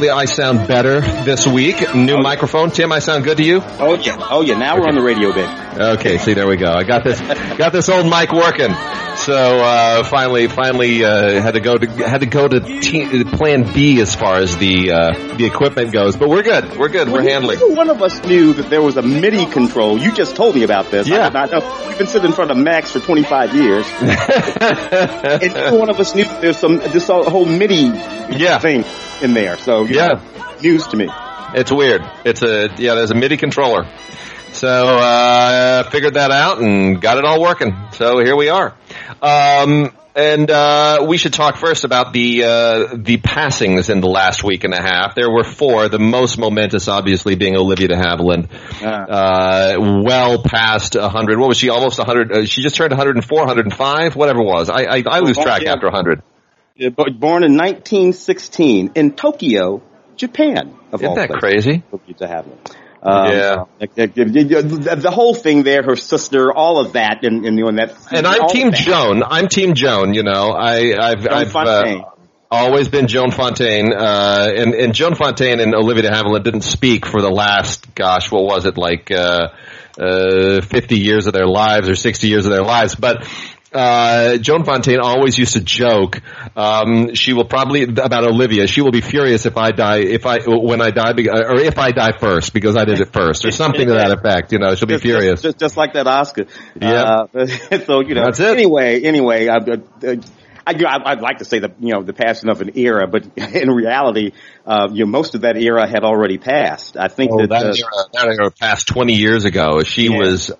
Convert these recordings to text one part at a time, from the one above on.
back. I sound better this week. New microphone, Tim. I sound good to you? Oh yeah, oh yeah. Now okay. we're on the radio, bit. Okay, see, there we go. I got this, got this old mic working. So uh, finally, finally uh, had to go to had to go to t- Plan B as far as the uh, the equipment goes. But we're good. We're good. Well, we're handling. One of us knew that there was a MIDI control. You just told me about this. Yeah. I did know. You've been sitting in front of Max for 25 years, and one of us knew there's some this whole MIDI yeah. thing in there. So yeah, know, news to me. It's weird. It's a yeah. There's a MIDI controller. So uh, figured that out and got it all working. So here we are. Um, and uh, we should talk first about the uh, the passings in the last week and a half. There were four. The most momentous, obviously, being Olivia de Havilland, uh, well past hundred. What was she? Almost hundred. Uh, she just turned 104, 105, whatever it was. I I, I lose track yeah. after hundred. Yeah, born in 1916 in Tokyo, Japan. Isn't that places. crazy? Olivia de Havilland. Um, yeah, the whole thing there, her sister, all of that, and, and you know, and that. And I'm Team Joan. I'm Team Joan. You know, I, I've, I've uh, always been Joan Fontaine, uh, and and Joan Fontaine and Olivia de Havilland didn't speak for the last, gosh, what was it like? Uh, uh, 50 years of their lives or 60 years of their lives, but uh, Joan Fontaine always used to joke. Um, she will probably about Olivia. She will be furious if I die, if I when I die, or if I die first because I did it first, or something to that effect. You know, she'll be just, furious. Just, just, like that Oscar. Yeah. Uh, so you know. That's it. Anyway, anyway, I, I, I, would like to say that you know the passing of an era, but in reality, uh, you know, most of that era had already passed. I think oh, that, that, uh, era, that era passed twenty years ago. She yeah. was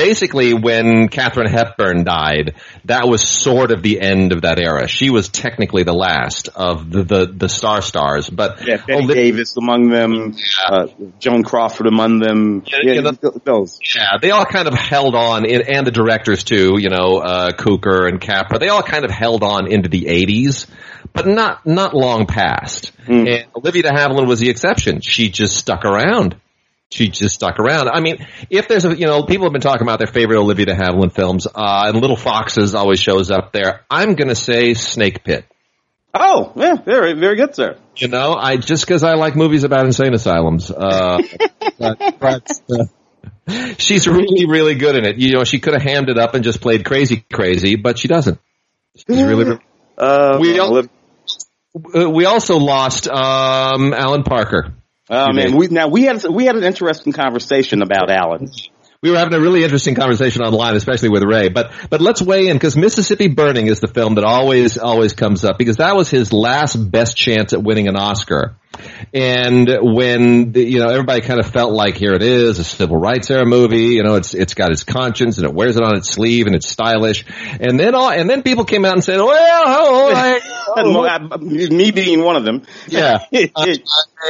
basically when Katharine Hepburn died, that was sort of the end of that era. She was technically the last of the the, the star stars, but yeah, Bette Davis among them, yeah. uh, Joan Crawford among them. Yeah, yeah, know, those. Yeah, they all kind of held on, in, and the directors too. You know, uh, Cukor and Capra. They all kind of held on into the '80s, but not not long past. Mm. And Olivia de Havilland was the exception. She just stuck around she just stuck around. I mean, if there's a, you know, people have been talking about their favorite Olivia de Havilland films, uh, and Little Foxes always shows up there. I'm gonna say Snake Pit. Oh, yeah, very, very good, sir. You know, I, just cause I like movies about insane asylums, uh, but, but uh, she's really, really good in it. You know, she could have hammed it up and just played crazy, crazy, but she doesn't. She's really, really uh, we, al- we also lost, um, Alan Parker. Oh man, we now we had we had an interesting conversation about Alan. We were having a really interesting conversation online, especially with Ray. But but let's weigh in because Mississippi Burning is the film that always always comes up because that was his last best chance at winning an Oscar. And when the, you know everybody kind of felt like here it is a civil rights era movie, you know it's it's got its conscience and it wears it on its sleeve and it's stylish. And then all and then people came out and said, well, I, oh, me being one of them. Yeah, uh,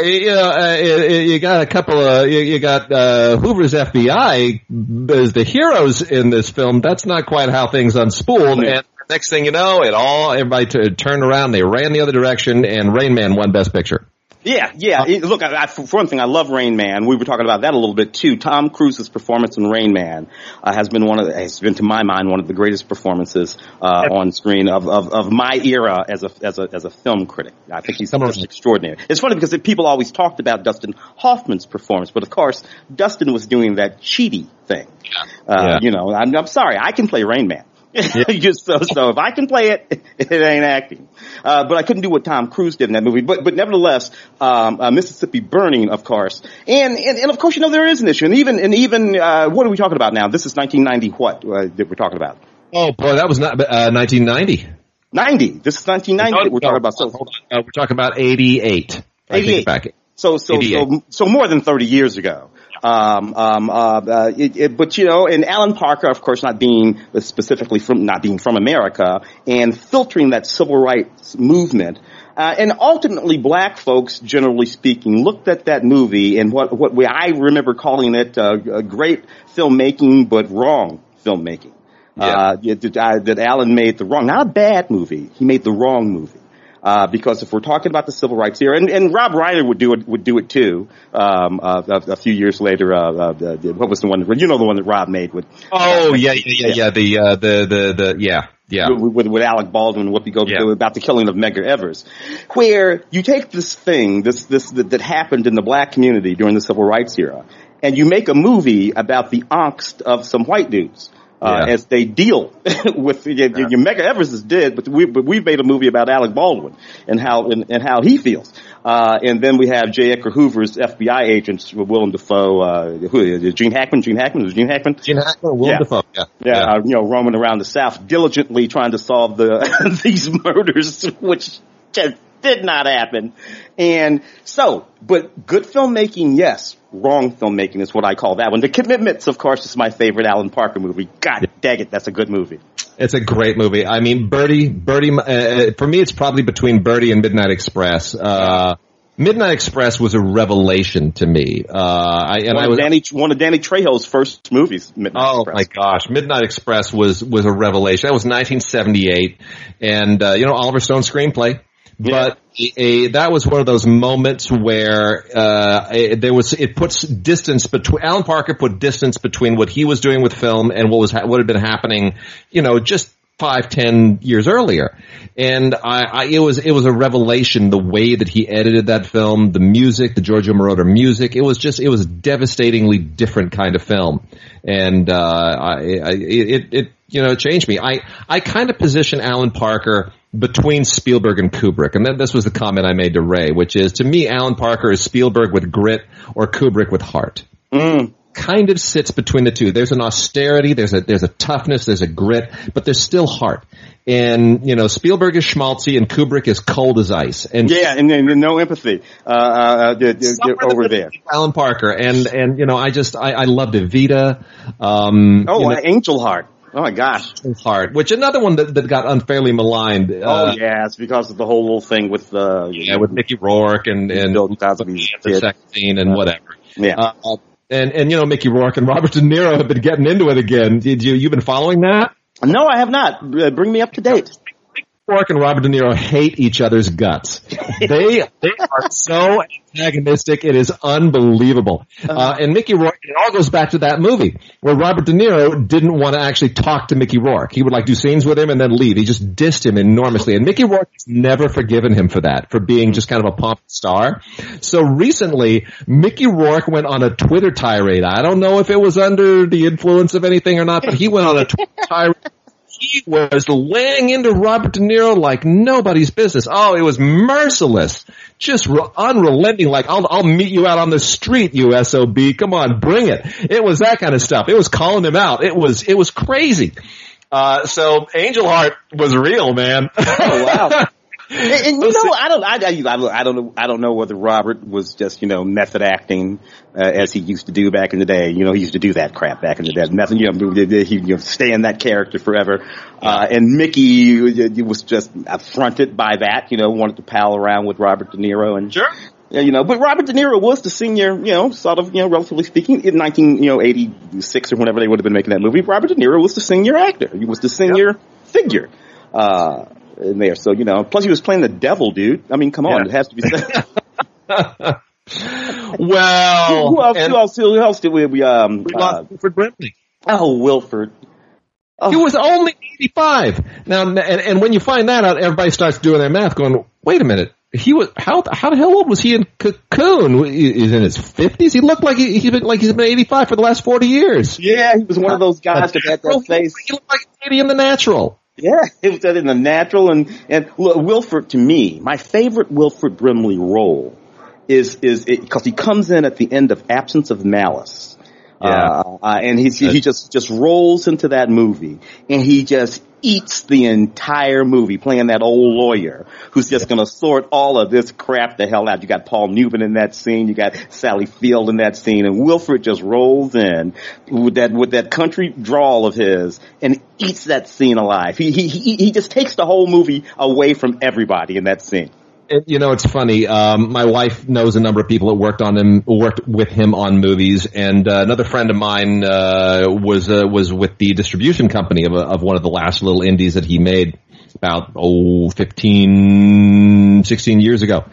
you know, uh, you got a couple of you, you got uh, Hoover's FBI as the heroes in this film. That's not quite how things unspooled. And next thing you know, it all everybody t- turned around. They ran the other direction, and Rain Man won Best Picture. Yeah, yeah. Uh, Look, I, I, for one thing, I love Rain Man. We were talking about that a little bit too. Tom Cruise's performance in Rain Man uh, has been one of the, has been to my mind one of the greatest performances uh, on screen of, of, of my era as a as a as a film critic. I think he's just extraordinary. It's funny because people always talked about Dustin Hoffman's performance, but of course Dustin was doing that cheaty thing. Uh, yeah. You know, I'm, I'm sorry, I can play Rain Man. Just so, so if I can play it, it ain't acting. Uh, but I couldn't do what Tom Cruise did in that movie. But, but nevertheless, um, uh, Mississippi Burning, of course. And, and, and of course, you know, there is an issue. And even, and even, uh, what are we talking about now? This is 1990 what, uh, that we're talking about? Oh boy, that was not, 1990. Uh, 90. This is 1990 we're talking about. So, we're talking about 88. 88. So, so, so, so more than 30 years ago. Um, um, uh, uh, it, it, but you know, and Alan Parker, of course, not being specifically from not being from America and filtering that civil rights movement. Uh, and ultimately, black folks, generally speaking, looked at that movie and what what we, I remember calling it uh, great filmmaking, but wrong filmmaking. Yeah. Uh, that, that Alan made the wrong, not a bad movie. He made the wrong movie. Uh, because if we're talking about the civil rights era, and, and Rob Reiner would do it, would do it too. Um, uh, a, a, few years later, uh, uh, what was the one? You know, the one that Rob made with. Oh yeah, yeah, yeah, yeah. The uh, the the the yeah. Yeah. With, with, Alec Baldwin and Whoopi Goldberg yeah. about the killing of Medgar Evers, where you take this thing, this this that, that happened in the black community during the civil rights era, and you make a movie about the angst of some white dudes uh, yeah. as they deal with your, yeah. your Medgar Evers is dead, but we but we made a movie about Alec Baldwin and how and, and how he feels. Uh, and then we have J. Edgar Hoover's FBI agents with Willem Dafoe, uh, who, Gene Hackman, Gene Hackman, was Gene Hackman? Gene Hackman, Willem yeah. Dafoe, yeah. Yeah, yeah. Uh, you know, roaming around the South, diligently trying to solve the, these murders, which just did not happen. And so, but good filmmaking, yes. Wrong filmmaking is what I call that one. The Commitments, of course, is my favorite Alan Parker movie. God dang it, that's a good movie. It's a great movie. I mean, Birdy, Birdy, uh, uh, for me, it's probably between Birdy and Midnight Express. Uh, Midnight Express was a revelation to me. Uh, I, and one, I was, of Danny, one of Danny Trejo's first movies. Midnight oh Express. my gosh, Midnight Express was was a revelation. That was 1978, and uh, you know Oliver Stone screenplay. But a, that was one of those moments where uh, there was it puts distance between Alan Parker put distance between what he was doing with film and what was what had been happening, you know, just five ten years earlier, and I, I it was it was a revelation the way that he edited that film, the music, the Giorgio Moroder music. It was just it was devastatingly different kind of film, and uh, I, I it it you know changed me. I I kind of position Alan Parker between Spielberg and Kubrick. And then this was the comment I made to Ray, which is to me, Alan Parker is Spielberg with grit or Kubrick with heart. Mm. Kind of sits between the two. There's an austerity, there's a there's a toughness, there's a grit, but there's still heart. And you know, Spielberg is schmaltzy and Kubrick is cold as ice. And yeah, and, and no empathy uh, uh, uh over there. Alan Parker, and and you know, I just I, I loved Evita. Um, oh, you know, Angel Heart. Oh my gosh. hard. which another one that, that got unfairly maligned. Oh uh, yeah, it's because of the whole little thing with uh yeah with Mickey Rourke and and Bill Cosby's the sex scene and whatever. Yeah. Uh, and and you know Mickey Rourke and Robert De Niro have been getting into it again. Did you you've been following that? No, I have not. Uh, bring me up to date. Rourke and Robert De Niro hate each other's guts. they they are so antagonistic. It is unbelievable. Uh-huh. Uh, and Mickey Rourke, it all goes back to that movie where Robert De Niro didn't want to actually talk to Mickey Rourke. He would like do scenes with him and then leave. He just dissed him enormously. And Mickey Rourke has never forgiven him for that, for being just kind of a pop star. So recently, Mickey Rourke went on a Twitter tirade. I don't know if it was under the influence of anything or not, but he went on a Twitter tirade he was laying into Robert De Niro like nobody's business. Oh, it was merciless. Just re- unrelenting. Like, I'll, I'll meet you out on the street, you SOB. Come on, bring it. It was that kind of stuff. It was calling him out. It was, it was crazy. Uh, so Angel Heart was real, man. Oh, wow. And, you know, I don't, I, I, I don't know, I don't know whether Robert was just, you know, method acting uh, as he used to do back in the day. You know, he used to do that crap back in the day. Method, you know, he you know, stay in that character forever. Uh, and Mickey was just affronted by that. You know, wanted to pal around with Robert De Niro and sure. Yeah, you know, but Robert De Niro was the senior, you know, sort of, you know, relatively speaking, in 19, you know, 86 or whenever they would have been making that movie, Robert De Niro was the senior actor. He was the senior yep. figure. Uh, in there. So you know, plus he was playing the devil, dude. I mean, come on, yeah. it has to be said. well, who else? Who else? Who else did we? we um, we lost uh, Wilford Brimley. Oh, Wilford. Oh. He was only 85. Now, and, and when you find that out, everybody starts doing their math going, wait a minute. He was, how, how the hell old was he in Cocoon? He's in his 50s? He looked like he, he's been, like he's been 85 for the last 40 years. Yeah, he was one of those guys that had that face. He looked like 80 in the natural. Yeah, it was that in the natural and and Wilford to me, my favorite Wilford Brimley role is is because he comes in at the end of Absence of Malice. Yeah. Uh, uh, and he's, he just, just rolls into that movie and he just eats the entire movie playing that old lawyer who's just going to sort all of this crap the hell out. You got Paul Newman in that scene. You got Sally Field in that scene and Wilford just rolls in with that, with that country drawl of his and eats that scene alive. He, he, he, he just takes the whole movie away from everybody in that scene you know, it's funny. Um, my wife knows a number of people that worked on him, worked with him on movies, and uh, another friend of mine uh, was uh, was with the distribution company of, a, of one of the last little indies that he made. about, oh, 15, 16 years ago.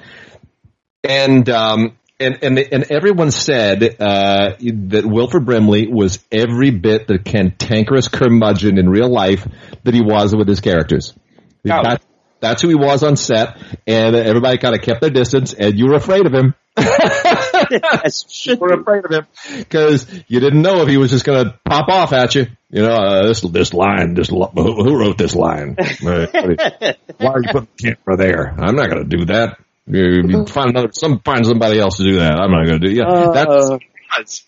And, um, and, and, and everyone said, uh, that Wilford Brimley was every bit the cantankerous curmudgeon in real life that he was with his characters. Oh. That, that's who he was on set, and everybody kind of kept their distance, and you were afraid of him. you were afraid of him because you didn't know if he was just going to pop off at you. You know, uh, this this line, this who, who wrote this line? Why are you putting the camera there? I'm not going to do that. You, find another, some find somebody else to do that. I'm not going to do. Yeah, uh, that's.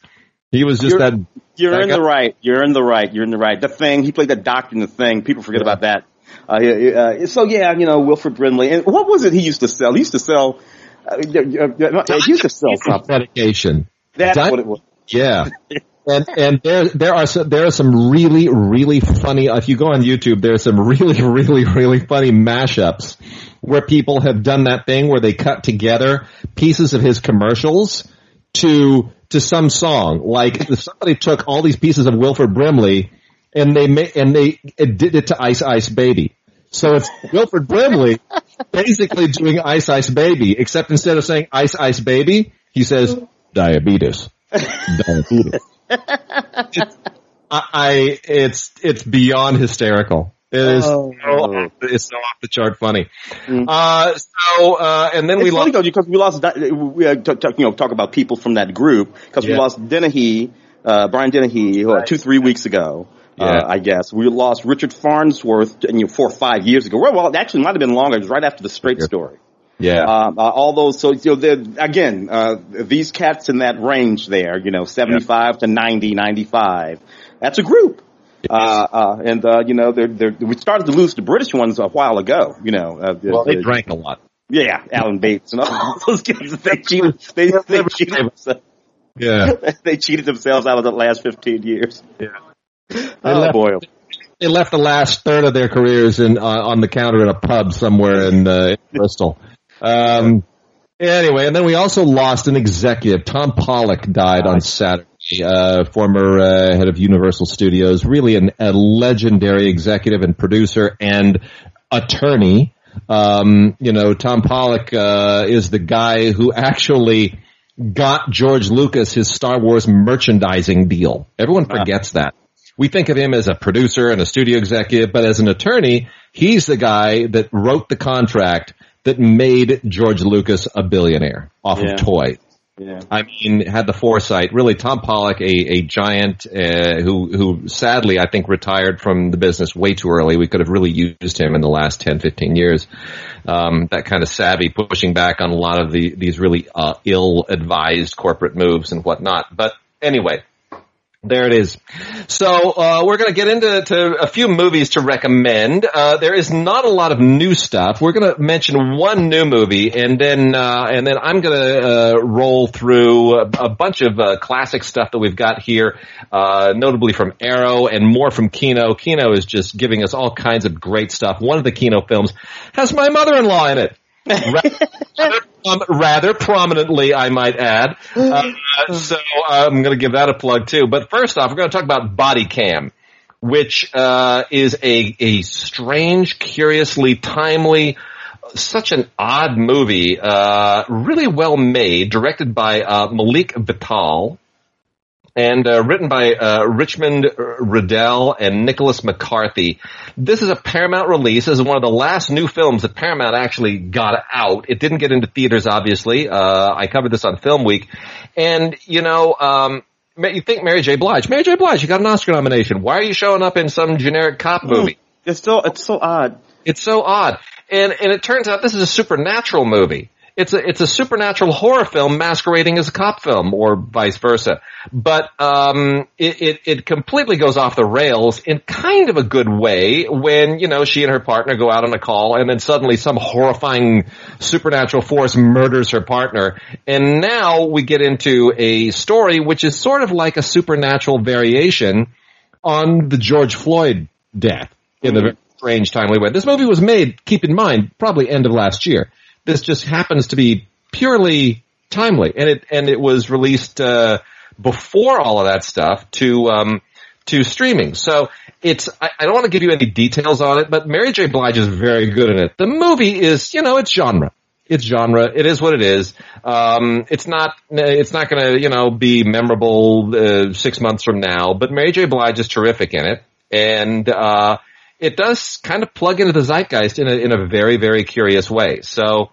He was just you're, that. You're that in guy. the right. You're in the right. You're in the right. The thing he played the doctor in the thing. People forget yeah. about that. Uh, uh, so yeah, you know Wilford Brimley. And what was it he used to sell? He used to sell. Uh, uh, he used to sell something. Medication. That's Di- what it was. Yeah. and and there there are some, there are some really really funny. If you go on YouTube, there are some really really really funny mashups where people have done that thing where they cut together pieces of his commercials to to some song. Like somebody took all these pieces of Wilford Brimley and they ma- and they did it to Ice Ice Baby. So it's Wilford Brimley basically doing Ice Ice Baby, except instead of saying Ice Ice Baby, he says diabetes. diabetes. It's, I, it's it's beyond hysterical. It is oh. so, it's so off the chart funny. Mm. Uh, so uh, and then it's we lost because we lost we uh, t- t- you know talk about people from that group because yeah. we lost Dennehy, uh, Brian Dennehy, right. two three weeks ago. Yeah. Uh, I guess we lost Richard Farnsworth you know, four or five years ago. Well, well, actually, it might have been longer. It was right after the Straight Story. Yeah. Um, uh, all those, so, you know, again, uh, these cats in that range there, you know, 75 yeah. to 90, 95, that's a group. Uh, uh, and, uh, you know, they're, they're, we started to lose the British ones a while ago, you know. Uh, well, they drank a lot. Yeah, Alan Bates and all those guys, they cheated, they, they cheated themselves. Yeah. they cheated themselves out of the last 15 years. Yeah. They oh left, boy. They left the last third of their careers in, uh, on the counter in a pub somewhere in, uh, in Bristol. Um, anyway, and then we also lost an executive. Tom Pollock died on Saturday. Uh, former uh, head of Universal Studios, really an, a legendary executive and producer and attorney. Um, you know, Tom Pollock uh, is the guy who actually got George Lucas his Star Wars merchandising deal. Everyone forgets that. We think of him as a producer and a studio executive, but as an attorney, he's the guy that wrote the contract that made George Lucas a billionaire off yeah. of toys. Yeah. I mean, had the foresight. Really, Tom Pollock, a, a giant uh, who who sadly I think retired from the business way too early. We could have really used him in the last 10, 15 years. Um, that kind of savvy, pushing back on a lot of the these really uh, ill-advised corporate moves and whatnot. But anyway, there it is. So uh, we're going to get into a few movies to recommend. Uh, there is not a lot of new stuff. We're going to mention one new movie, and then uh, and then I'm going to uh, roll through a, a bunch of uh, classic stuff that we've got here, uh, notably from Arrow and more from Kino. Kino is just giving us all kinds of great stuff. One of the Kino films has my mother-in-law in it rather, um, rather, prominently, I might add. Uh, so I'm going to give that a plug too. But first off, we're going to talk about Body Cam, which uh, is a a strange, curiously timely. Such an odd movie, uh, really well made, directed by uh, Malik Vitthal, and uh, written by uh, Richmond Riddell and Nicholas McCarthy. This is a Paramount release. This is one of the last new films that Paramount actually got out. It didn't get into theaters, obviously. Uh, I covered this on Film Week, and you know. Um, you think Mary J. Blige? Mary J. Blige, you got an Oscar nomination. Why are you showing up in some generic cop movie? It's so it's so odd. It's so odd, and and it turns out this is a supernatural movie it's a it's a supernatural horror film masquerading as a cop film, or vice versa. But um, it, it, it completely goes off the rails in kind of a good way when you know she and her partner go out on a call, and then suddenly some horrifying supernatural force murders her partner, and now we get into a story which is sort of like a supernatural variation on the George Floyd death in a very strange, timely way. This movie was made, keep in mind, probably end of last year this just happens to be purely timely, and it and it was released uh, before all of that stuff to um, to streaming. So it's I, I don't want to give you any details on it, but Mary J. Blige is very good in it. The movie is, you know, it's genre. It's genre. It is what it is. Um, it's not. It's not going to, you know, be memorable uh, six months from now. But Mary J. Blige is terrific in it, and uh, it does kind of plug into the zeitgeist in a in a very very curious way. So.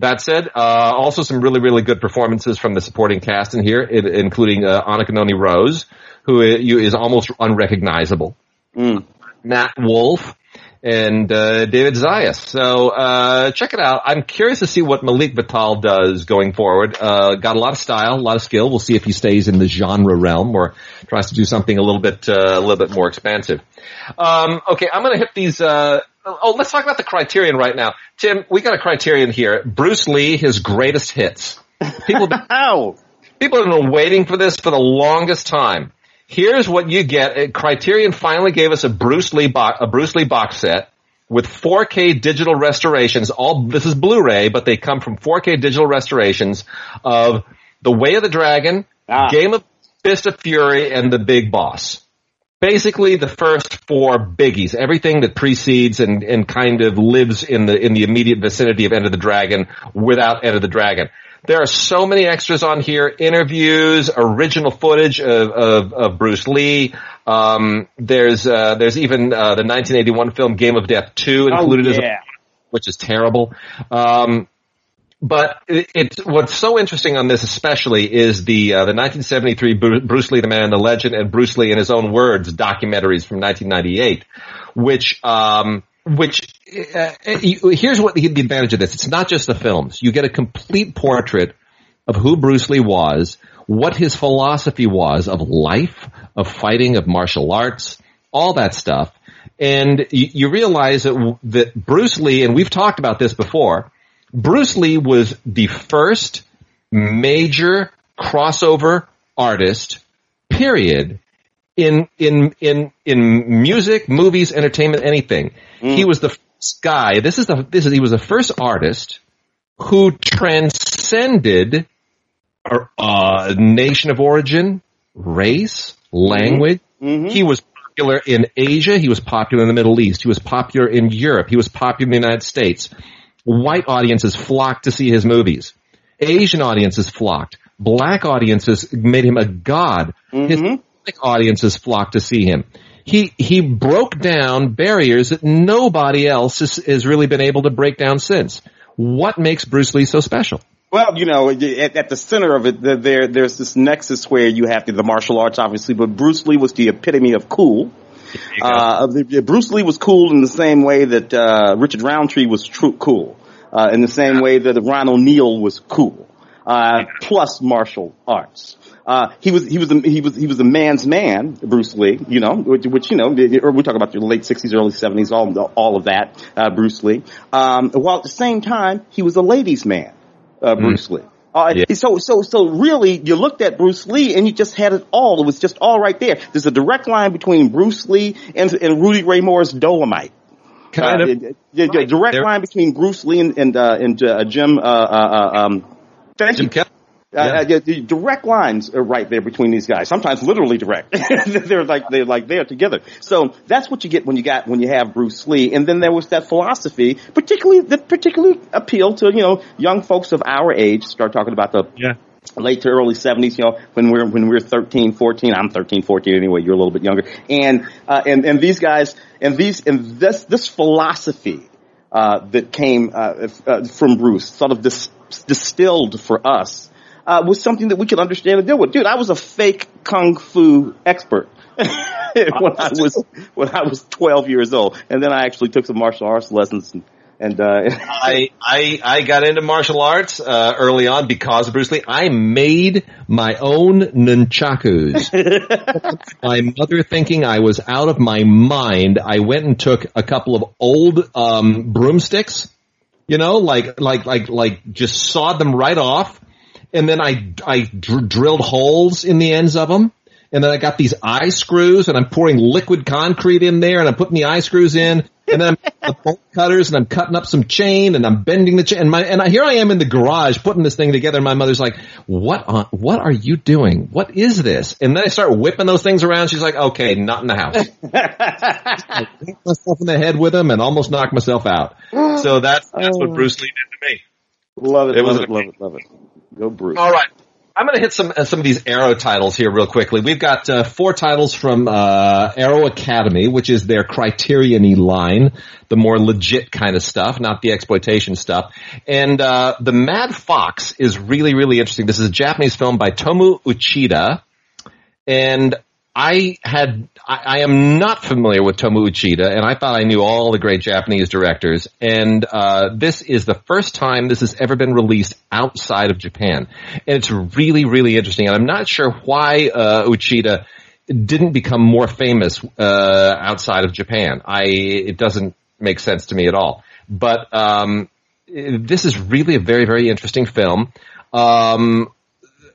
That said, uh, also some really, really good performances from the supporting cast in here, including uh, Anika Noni Rose, who is almost unrecognizable. Mm. Nat Wolff and uh, David Zayas. So uh, check it out. I'm curious to see what Malik Vitthal does going forward. Uh, got a lot of style, a lot of skill. We'll see if he stays in the genre realm or tries to do something a little bit uh, a little bit more expansive. Um, okay, I'm going to hit these. Uh, oh, let's talk about the criterion right now. Tim, we got a criterion here. Bruce Lee, his greatest hits. People, How? people have been waiting for this for the longest time here's what you get. Criterion finally gave us a Bruce Lee box, a Bruce Lee box set with 4K digital restorations. All this is Blu-ray, but they come from 4K digital restorations of The Way of the Dragon, ah. Game of Fist of Fury, and The Big Boss. Basically, the first four biggies, everything that precedes and, and kind of lives in the in the immediate vicinity of Enter the Dragon without Enter the Dragon. There are so many extras on here, interviews, original footage of, of, of Bruce Lee. Um, there's, uh, there's even, uh, the 1981 film Game of Death 2 included oh, yeah. as a, which is terrible. Um, but it, it's what's so interesting on this, especially, is the uh, the 1973 Bruce Lee, the Man, and the Legend, and Bruce Lee in his own words documentaries from 1998, which um, which uh, here's what the, the advantage of this. It's not just the films. You get a complete portrait of who Bruce Lee was, what his philosophy was of life, of fighting, of martial arts, all that stuff. And you, you realize that, that Bruce Lee, and we've talked about this before, Bruce Lee was the first major crossover artist, period, in in in in music, movies, entertainment, anything. Mm. He was the first guy. This is the this is he was the first artist who transcended a uh, nation of origin, race, language. Mm-hmm. He was popular in Asia. He was popular in the Middle East. He was popular in Europe. He was popular in the United States. White audiences flocked to see his movies. Asian audiences flocked. Black audiences made him a god. Mm-hmm. His audiences flocked to see him. He he broke down barriers that nobody else has, has really been able to break down since. What makes Bruce Lee so special? Well, you know, at, at, the center of it, there there's this nexus where you have the, the, martial arts, obviously, but Bruce Lee was the epitome of cool. Uh, Bruce Lee was cool in the same way that uh, Richard Roundtree was true cool, uh, in the same way that Ron O'Neal was cool, uh, plus martial arts. Uh, he was he was a, he was he was a man's man, Bruce Lee. You know, which, which you know, we talk about the late '60s, early '70s, all all of that. Uh, Bruce Lee. Um, while at the same time, he was a ladies' man, uh, mm-hmm. Bruce mm. Lee. Uh, yeah. So, so, so really, you looked at Bruce Lee and you just had it all. It was just all right there. There's a direct line between Bruce Lee and, and Rudy Ray Moore's Dolemite. Kind of. Uh, right. direct there. line between Bruce Lee and, and, uh, and uh, Jim, uh, uh, um, Jim you. Kelly. Uh, yeah. Uh, the direct lines are right there between these guys. Sometimes literally direct. they're like they're like they're together. So that's what you get when you got when you have Bruce Lee. And then there was that philosophy, particularly that particularly appealed to you know young folks of our age. Start talking about the yeah. late to early 70s. You know when we're when we're 13, 14. I'm 13, 14 anyway. You're a little bit younger. And uh, and and these guys and these and this this philosophy uh, that came uh, uh, from Bruce, sort of dis- distilled for us uh, was something that we could understand and deal with. Dude, I was a fake kung fu expert. when I was when I was 12 years old, and then I actually took some martial arts lessons and and uh, I, I I got into martial arts uh, early on because of Bruce Lee. I made my own nunchakus. my mother thinking I was out of my mind, I went and took a couple of old um, broomsticks, you know, like like like like just sawed them right off and then I I dr- drilled holes in the ends of them, and then I got these eye screws, and I'm pouring liquid concrete in there, and I'm putting the eye screws in, and then I'm the bolt cutters and I'm cutting up some chain and I'm bending the chain and my and I, here I am in the garage putting this thing together. And my mother's like, "What? On, what are you doing? What is this?" And then I start whipping those things around. She's like, "Okay, not in the house." I hit myself in the head with them and almost knocked myself out. So that's that's what oh. Bruce Lee did to me. Love it, it love it, love it, love it. Go Bruce. All right. I'm going to hit some uh, some of these Arrow titles here real quickly. We've got uh, four titles from uh, Arrow Academy, which is their Criterion line, the more legit kind of stuff, not the exploitation stuff. And uh, the Mad Fox is really really interesting. This is a Japanese film by Tomu Uchida, and I had, I, I, am not familiar with Tomu Uchida, and I thought I knew all the great Japanese directors. And uh, this is the first time this has ever been released outside of Japan, and it's really, really interesting. And I'm not sure why uh, Uchida didn't become more famous uh, outside of Japan. I, it doesn't make sense to me at all. But um, this is really a very, very interesting film. Um,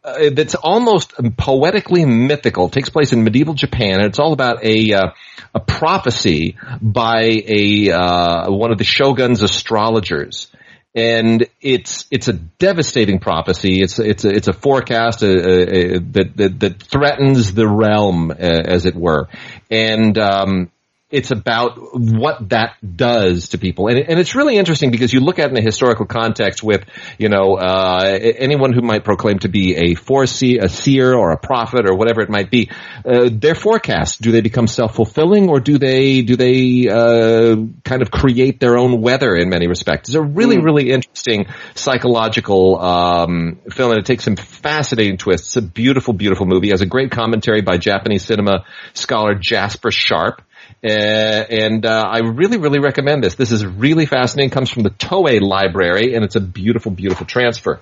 uh, that's almost poetically mythical. It takes place in medieval Japan, and it's all about a uh, a prophecy by a uh, one of the shogun's astrologers. And it's it's a devastating prophecy. It's it's a, it's a forecast uh, uh, that, that, that threatens the realm, uh, as it were. And um, it's about what that does to people. And, and it's really interesting because you look at it in a historical context with, you know, uh, anyone who might proclaim to be a foresee, a seer or a prophet or whatever it might be, uh, their forecasts, do they become self-fulfilling or do they, do they, uh, kind of create their own weather in many respects? It's a really, mm. really interesting psychological, um, film and it takes some fascinating twists. It's a beautiful, beautiful movie. It has a great commentary by Japanese cinema scholar Jasper Sharp. Uh, and uh, I really, really recommend this. This is really fascinating. Comes from the Toei library, and it's a beautiful, beautiful transfer.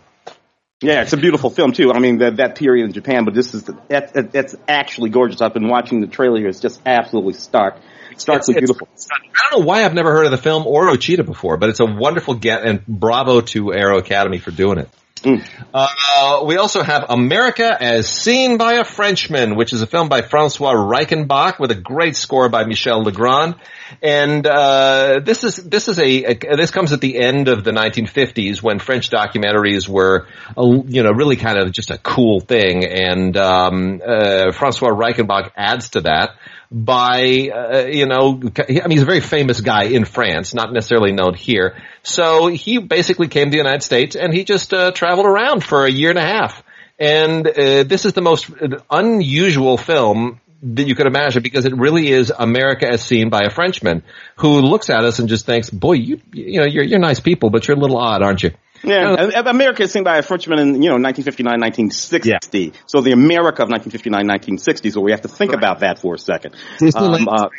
Yeah, it's a beautiful film too. I mean, that, that period in Japan, but this is that, that's actually gorgeous. I've been watching the trailer here; it's just absolutely stark, starkly it's, beautiful. It's, I don't know why I've never heard of the film or Uchida before, but it's a wonderful get, and bravo to Arrow Academy for doing it. Mm. Uh, we also have America as Seen by a Frenchman, which is a film by Francois Reichenbach with a great score by Michel Legrand. And uh, this is this is a, a, this comes at the end of the 1950s when French documentaries were a, you know really kind of just a cool thing, and um, uh, Francois Reichenbach adds to that by, uh, you know, I mean, he's a very famous guy in France, not necessarily known here. So he basically came to the United States and he just uh, traveled around for a year and a half. And uh, this is the most unusual film that you could imagine because it really is America as seen by a Frenchman who looks at us and just thinks, "Boy, you you know you're you're nice people, but you're a little odd, aren't you?" Yeah, uh, America is seen by a Frenchman in, you know, 1959, 1960. Yeah. So the America of 1959, 1960. So we have to think right. about that for a second. Um, uh,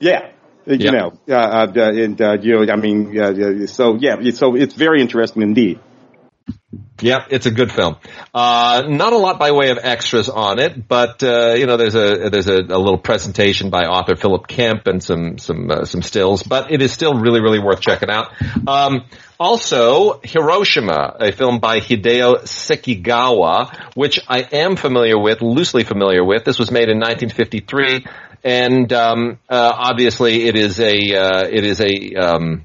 yeah. You know, uh, uh, and, uh, you know, I mean, uh, so yeah, so it's very interesting indeed. Yeah, it's a good film. Uh, not a lot by way of extras on it, but uh, you know, there's a there's a, a, little presentation by author Philip Kemp and some some uh, some stills, but it is still really really worth checking out. Um, also, Hiroshima, a film by Hideo Sekigawa, which I am familiar with, loosely familiar with. This was made in 1953, and um, uh, obviously it is a uh, it is a um,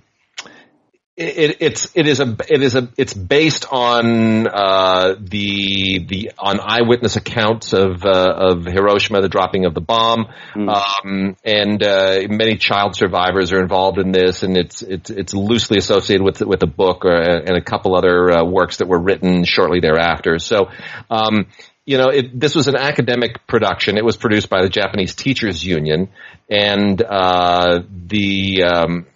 it, it's it is a it is a it's based on uh, the the on eyewitness accounts of uh, of Hiroshima, the dropping of the bomb, mm. um, and uh, many child survivors are involved in this, and it's it's it's loosely associated with with a book or, and a couple other uh, works that were written shortly thereafter. So. Um, you know, it, this was an academic production. It was produced by the Japanese Teachers Union, and uh, the um,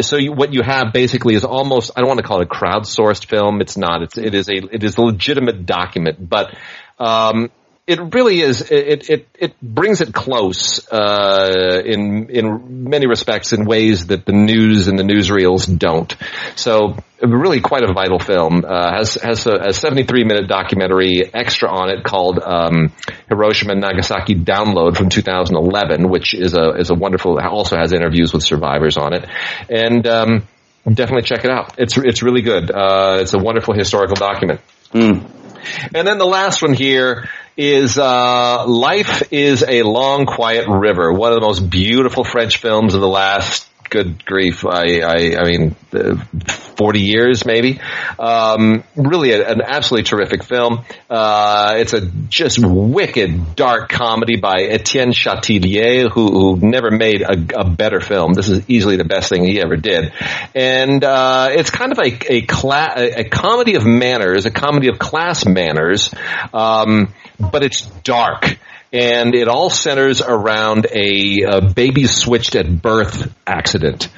so you, what you have basically is almost I don't want to call it a crowdsourced film. It's not. It's it is a it is a legitimate document, but um, it really is. It it it brings it close uh, in in many respects in ways that the news and the newsreels don't. So really, quite a vital film. Uh, has has a, a 73 minute documentary extra on it called um, Hiroshima and Nagasaki Download from 2011, which is a is a wonderful. Also has interviews with survivors on it, and um, definitely check it out. It's it's really good. Uh, it's a wonderful historical document. Mm. And then the last one here is uh, Life is a Long Quiet River, one of the most beautiful French films of the last good grief, I, I, I mean, uh, 40 years maybe. Um, really a, an absolutely terrific film. Uh, it's a just wicked dark comedy by Etienne Chatiliez, who, who never made a, a, better film. This is easily the best thing he ever did. And, uh, it's kind of a, a, cla- a comedy of manners, a comedy of class manners, um, but it's dark and it all centers around a, a baby switched at birth accident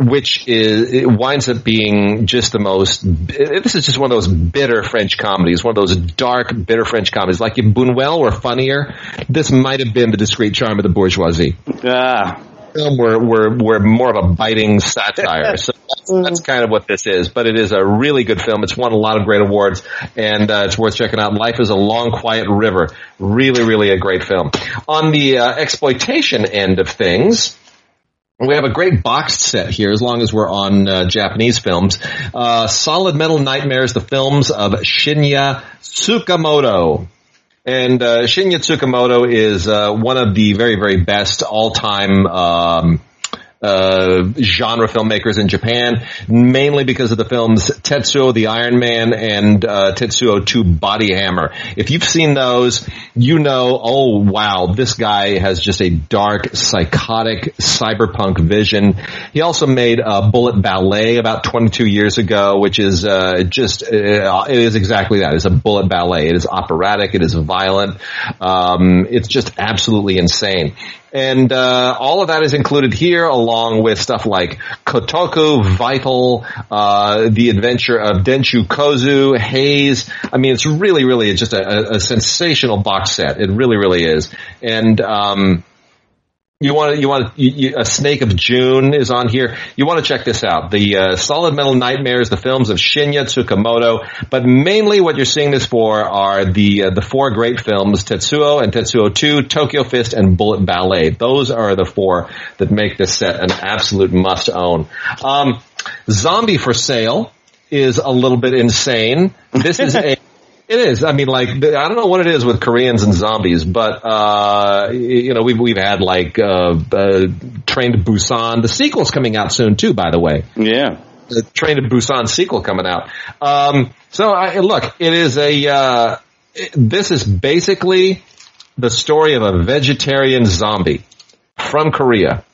which is it winds up being just the most. This is just one of those bitter French comedies, one of those dark, bitter French comedies. Like if Buñuel were funnier, this might have been the discreet charm of the bourgeoisie. Ah. Film were, were, were more of a biting satire. So that's, that's, kind of what this is. But it is a really good film. It's won a lot of great awards and uh, it's worth checking out. Life is a Long Quiet River. Really, really a great film. On the uh, exploitation end of things, we have a great boxed set here as long as we're on uh, Japanese films. Uh, Solid Metal Nightmares, the films of Shinya Tsukamoto. And uh, Shinya Tsukamoto is uh, one of the very, very best all-time um, uh, genre filmmakers in Japan, mainly because of the films Tetsuo the Iron Man and uh, Tetsuo 2 Body Hammer. If you've seen those, you know, oh wow, this guy has just a dark, psychotic, cyberpunk vision. He also made uh, Bullet Ballet about 22 years ago, which is uh, just uh, it is exactly that. It's a bullet ballet. It is operatic. It is violent. Um, it's just absolutely insane. And uh, all of that is included here, along with stuff like Kotoko, Vital, uh, The Adventure of Denchu Kozo, Haze. I mean, it's really, really just a, a sensational box set. It really, really is. And um, you want to, you want to, you, a Snake of June is on here. You want to check this out. The uh, Solid Metal Nightmares, the films of Shinya Tsukamoto, but mainly what you're seeing this for are the uh, the four great films Tetsuo and Tetsuo 2, Tokyo Fist, and Bullet Ballet. Those are the four that make this set an absolute must own. Um, Zombie for Sale is a little bit insane. This is a it is. I mean, like I don't know what it is with Koreans and zombies, but uh, you know, we've we've had like uh, uh, Train to Busan. The sequel's coming out soon too, by the way. Yeah, the Train to Busan sequel coming out. Um, so I, look, it is a. Uh, it, this is basically the story of a vegetarian zombie from Korea.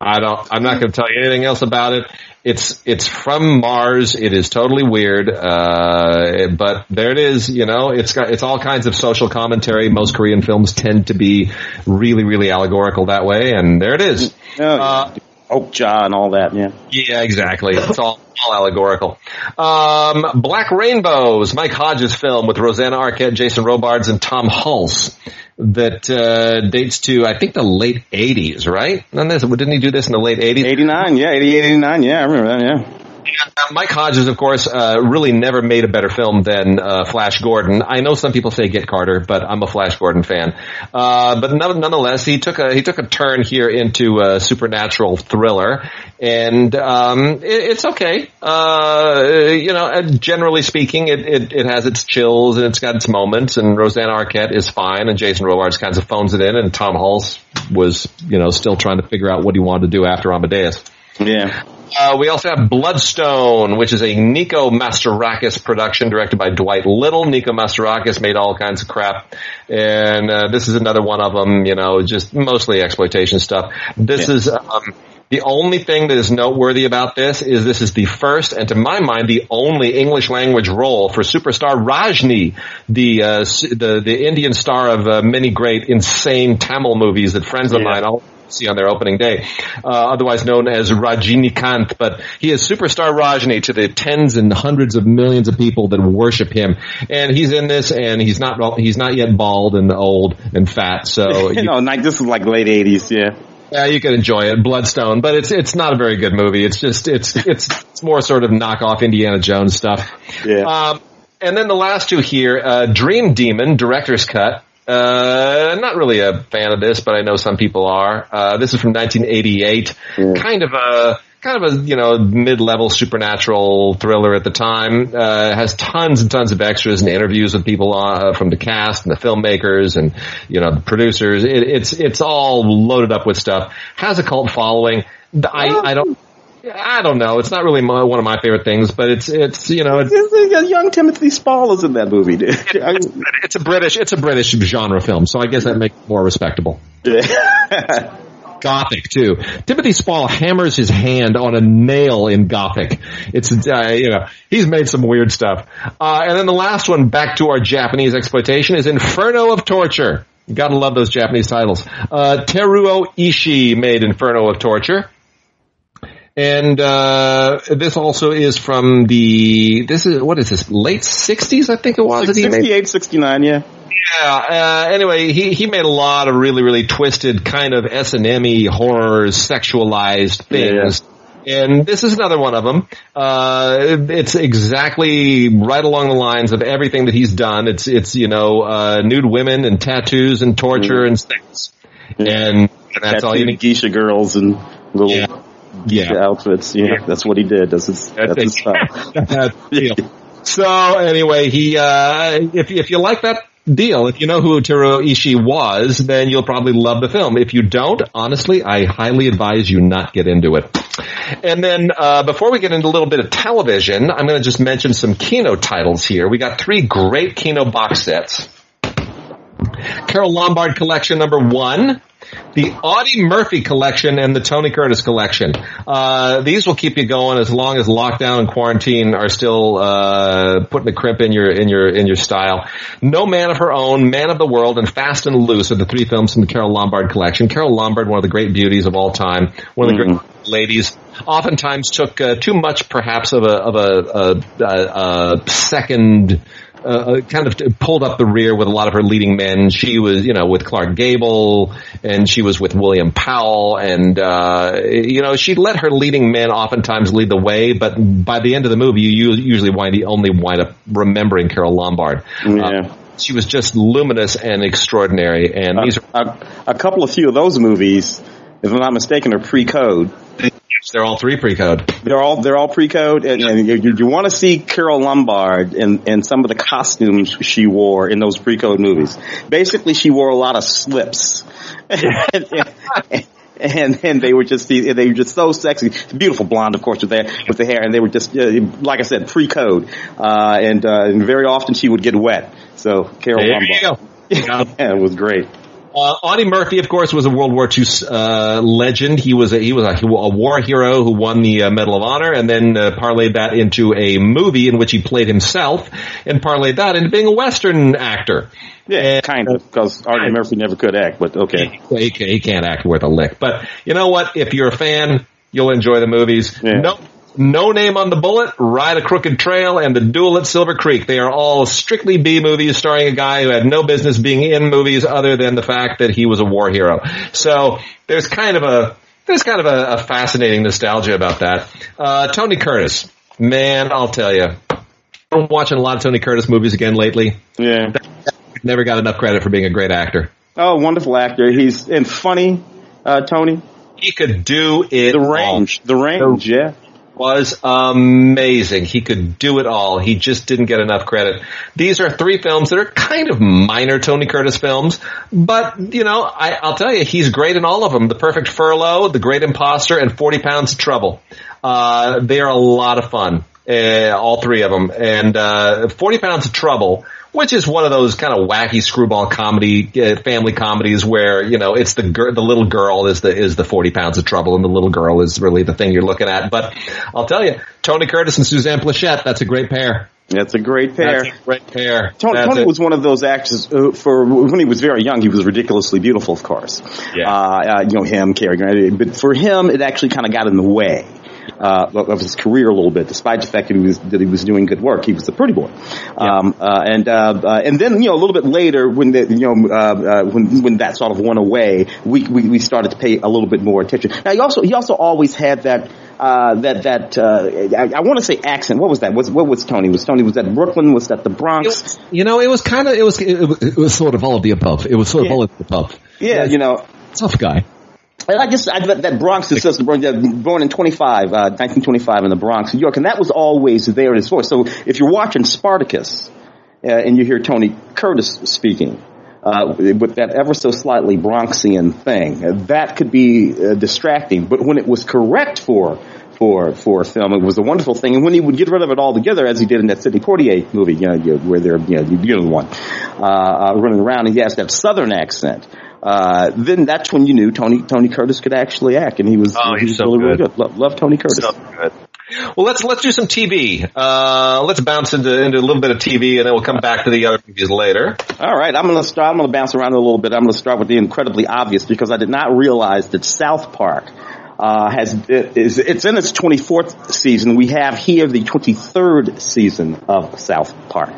I don't. I'm not going to tell you anything else about it. It's it's from Mars. It is totally weird, uh, but there it is. You know, it's got it's all kinds of social commentary. Most Korean films tend to be really really allegorical that way, and there it is. Oh, uh, Okja and all that. Yeah. Yeah, exactly. It's all all allegorical. Um, Black Rainbows, Mike Hodges film with Rosanna Arquette, Jason Robards, and Tom Hulce that uh, dates to I think the late '80s, right? Didn't he do this in the late '80s? '89, yeah, '88, '89, yeah, I remember that, yeah. Uh, Mike Hodges, of course, uh, really never made a better film than uh, Flash Gordon. I know some people say Get Carter, but I'm a Flash Gordon fan. Uh, but nonetheless, he took a he took a turn here into a supernatural thriller, and um, it, it's okay. Uh, you know, generally speaking, it, it, it has its chills and it's got its moments. And Rosanna Arquette is fine, and Jason Robards kinds of phones it in, and Tom Hulce was you know still trying to figure out what he wanted to do after Amadeus. Yeah. Uh, we also have Bloodstone, which is a Nico Mastorakis production directed by Dwight Little. Nico Mastorakis made all kinds of crap, and uh, this is another one of them. You know, just mostly exploitation stuff. This yeah. is um, the only thing that is noteworthy about this is this is the first, and to my mind, the only English language role for superstar Rajni, the uh, the the Indian star of uh, many great insane Tamil movies that friends of yeah. mine all see on their opening day, uh, otherwise known as Rajinikanth. But he is superstar Rajni to the tens and hundreds of millions of people that worship him. And he's in this, and he's not he's not yet bald and old and fat. So you know, like this is like late eighties, yeah. Yeah, you can enjoy it, Bloodstone, but it's it's not a very good movie. It's just it's it's it's more sort of knockoff Indiana Jones stuff. Yeah. Um, and then the last two here, uh, Dream Demon, director's cut. Uh, not really a fan of this, but I know some people are. Uh, this is from 1988. Yeah. Kind of a, kind of a, you know, mid-level supernatural thriller at the time. Uh, has tons and tons of extras and interviews with people uh, from the cast and the filmmakers and, you know, the producers. It, it's, it's all loaded up with stuff. Has a cult following. I, I don't. I don't know. It's not really my, one of my favorite things, but it's it's you know it's, it's young Timothy Spall is in that movie, dude. It's, it's, a British it's a British genre film, so I guess that makes it more respectable. Gothic too. Timothy Spall hammers his hand on a nail in Gothic. It's uh, you know he's made some weird stuff. Uh, and then the last one, back to our Japanese exploitation, is Inferno of Torture. You gotta love those Japanese titles. Uh, Teruo Ishii made Inferno of Torture. And uh, this also is from the this is what is this late sixties I think it was 68, 69, yeah. Yeah. Uh, anyway, he he made a lot of really really twisted kind of S and M horror sexualized things. Yeah. And this is another one of them. Uh, it's exactly right along the lines of everything that he's done. It's it's you know uh, nude women and tattoos and torture mm. and sex, and, and that's all you need. Geisha girls and little. Yeah yeah. outfits. Yeah, yeah, that's what he did. That's his, that's, that's his style. so anyway, he uh, if if you like that deal, if you know who Teruo Ishii was, then you'll probably love the film. If you don't, honestly, I highly advise you not get into it. And then uh, before we get into a little bit of television, I'm going to just mention some Kino titles here. We got three great Kino box sets. Carole Lombard Collection number one, the Audie Murphy collection and the Tony Curtis collection. Uh, these will keep you going as long as lockdown and quarantine are still uh, putting a crimp in your in your in your style. No Man of Her Own, Man of the World, and Fast and Loose are the three films from the Carole Lombard collection. Carole Lombard, one of the great beauties of all time, one of the mm-hmm. great ladies. Oftentimes took uh, too much, perhaps, of a of a, a, a, a second uh, uh, kind of pulled up the rear with a lot of her leading men. She was, you know, with Clark Gable, and she was with William Powell, and uh, you know, she let her leading men oftentimes lead the way. But by the end of the movie, you usually wind only wind up remembering Carole Lombard. Yeah. Uh, she was just luminous and extraordinary, and these are a couple of few of those movies, if I'm not mistaken, are pre-code. They're all three pre-code. They're all they're all pre-code, and, and you, you want to see Carole Lombard and and some of the costumes she wore in those pre-code movies. Basically, she wore a lot of slips. and and they were just they were just so sexy, beautiful blonde, of course, with their with the hair, and they were just uh, like I said, pre-code, uh, and, uh, and very often she would get wet. So Carol there Lombard, yeah, it was great. Uh, Audie Murphy, of course, was a World War II uh, legend. He was a, he was a, a war hero who won the uh, Medal of Honor, and then uh, parlayed that into a movie in which he played himself, and parlayed that into being a Western actor. Yeah, and, kind of, because Audie Murphy never could act, but okay. He, he, he, can't act worth a lick. But you know what? If you're a fan, you'll enjoy the movies. Yeah. No no Name on the Bullet, Ride a Crooked Trail, and The Duel at Silver Creek. They are all strictly B movies starring a guy who had no business being in movies other than the fact that he was a war hero. So there's kind of a there's kind of a, a fascinating nostalgia about that. Uh, Tony Curtis, man, I'll tell you, I'm watching a lot of Tony Curtis movies again lately. Yeah, never got enough credit for being a great actor. Oh, wonderful actor. He's and funny, uh, Tony. He could do it. The range, all. the range, yeah was amazing. He could do it all. He just didn't get enough credit. These are three films that are kind of minor Tony Curtis films, but you know, I, will tell you, he's great in all of them. The Perfect Furlough, The Great Imposter, and Forty Pounds of Trouble. Uh, they are a lot of fun. Uh, all three of them. And uh, Forty Pounds of Trouble which is one of those kind of wacky screwball comedy, uh, family comedies where, you know, it's the gir- the little girl is the, is the 40 pounds of trouble and the little girl is really the thing you're looking at. But I'll tell you, Tony Curtis and Suzanne Pleshette, that's a great pair. That's a great pair. That's a great pair. Tony, Tony was one of those actors who, for when he was very young, he was ridiculously beautiful, of course. Yeah. Uh, uh, you know him, Cary Grant. But for him, it actually kind of got in the way uh, of his career a little bit, despite the fact that he was that he was doing good work. He was a pretty boy, um, uh, and uh, uh, and then you know a little bit later when the, you know uh, uh, when when that sort of went away, we, we we started to pay a little bit more attention. Now he also he also always had that. Uh, that that uh, I, I want to say accent. What was that? Was what was Tony? Was Tony? Was that Brooklyn? Was that the Bronx? Was, you know, it was kind of it was it, it, was sort of all of the above. It was sort of yeah. all of the above. Yeah, you know, tough guy. And I just I, that Bronx is just born in 25, uh, 1925 in the Bronx, New York, and that was always there in his voice. So if you're watching Spartacus uh, and you hear Tony Curtis speaking, uh, with that ever so slightly Bronxian thing. That could be uh, distracting, but when it was correct for for for film. It was a wonderful thing. And when he would get rid of it altogether, as he did in that Sidney Poitier movie, you know, where they're you know you know the one uh, uh, running around, and he has that southern accent. Uh, then that's when you knew Tony Tony Curtis could actually act, and he was, oh, he was so really good. really good. Love, love Tony Curtis. So good. Well, let's let's do some TV. Uh, let's bounce into into a little bit of TV, and then we'll come back to the other movies later. All right, I'm going to start. I'm to bounce around a little bit. I'm going to start with the incredibly obvious because I did not realize that South Park uh, has it is it's in its 24th season. We have here the 23rd season of South Park.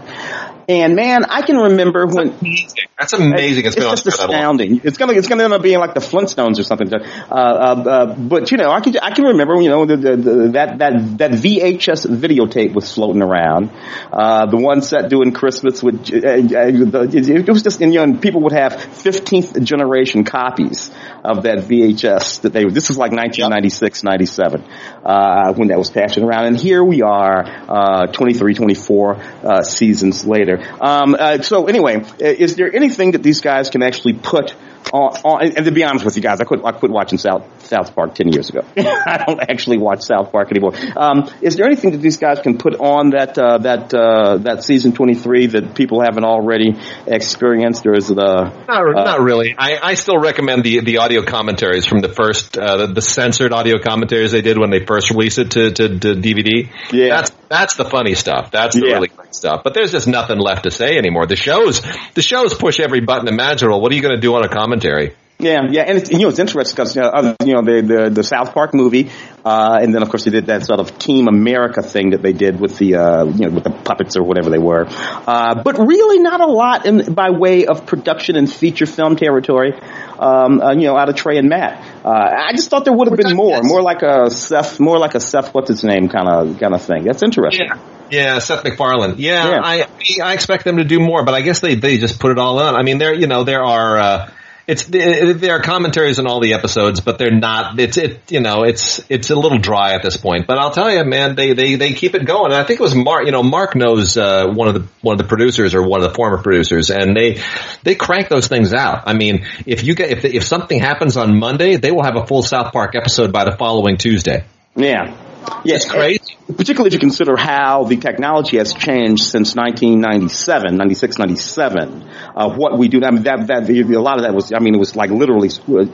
And man, I can remember That's when amazing. That's amazing. It's, it's been just on for that long. astounding. It's gonna it's gonna end up being like the Flintstones or something. Uh, uh, uh, but you know, I can I can remember you know the, the, the, that that that VHS videotape was floating around. Uh, the one set doing Christmas with uh, uh, the, it, was just and, you know people would have 15th generation copies of that VHS that they this was like 1996 97 uh, when that was passing around and here we are uh, 23 24 uh, seasons later. Um, uh, so anyway, is there anything that these guys can actually put on, on, and to be honest with you guys, I quit, I quit watching South, South Park 10 years ago. I don't actually watch South Park anymore. Um, is there anything that these guys can put on that, uh, that, uh, that season 23 that people haven't already experienced or is it, uh, Not, not really. I, I still recommend the the audio commentaries from the first uh, the, the censored audio commentaries they did when they first released it to, to, to DVD. Yeah. that's that's the funny stuff. That's the Yeah. really stuff. But there's just nothing left to say anymore. The shows the shows push every button imaginable. What are you going to do on a commentary? Yeah, yeah, and it's, you know it's interesting because you know, other- you know the, the the South Park movie, uh, and then of course they did that sort of Team America thing that they did with the uh, you know with the puppets or whatever they were, uh, but really not a lot in, by way of production and feature film territory, um, uh, you know, out of Trey and Matt. Uh, I just thought there would have been more, more like a Seth, more like a Seth, what's his name, kind of kind of thing. That's interesting. Yeah. Yeah, Seth MacFarlane. Yeah, Yeah. I I expect them to do more, but I guess they they just put it all on. I mean, there you know there are uh, it's there are commentaries on all the episodes, but they're not. It's it you know it's it's a little dry at this point. But I'll tell you, man, they they they keep it going. And I think it was Mark. You know, Mark knows uh, one of the one of the producers or one of the former producers, and they they crank those things out. I mean, if you get if if something happens on Monday, they will have a full South Park episode by the following Tuesday. Yeah. Yeah, It's crazy. particularly if you consider how the technology has changed since 1997, 96, 97. Uh, what we do, I mean, that, that, a lot of that was, I mean, it was like literally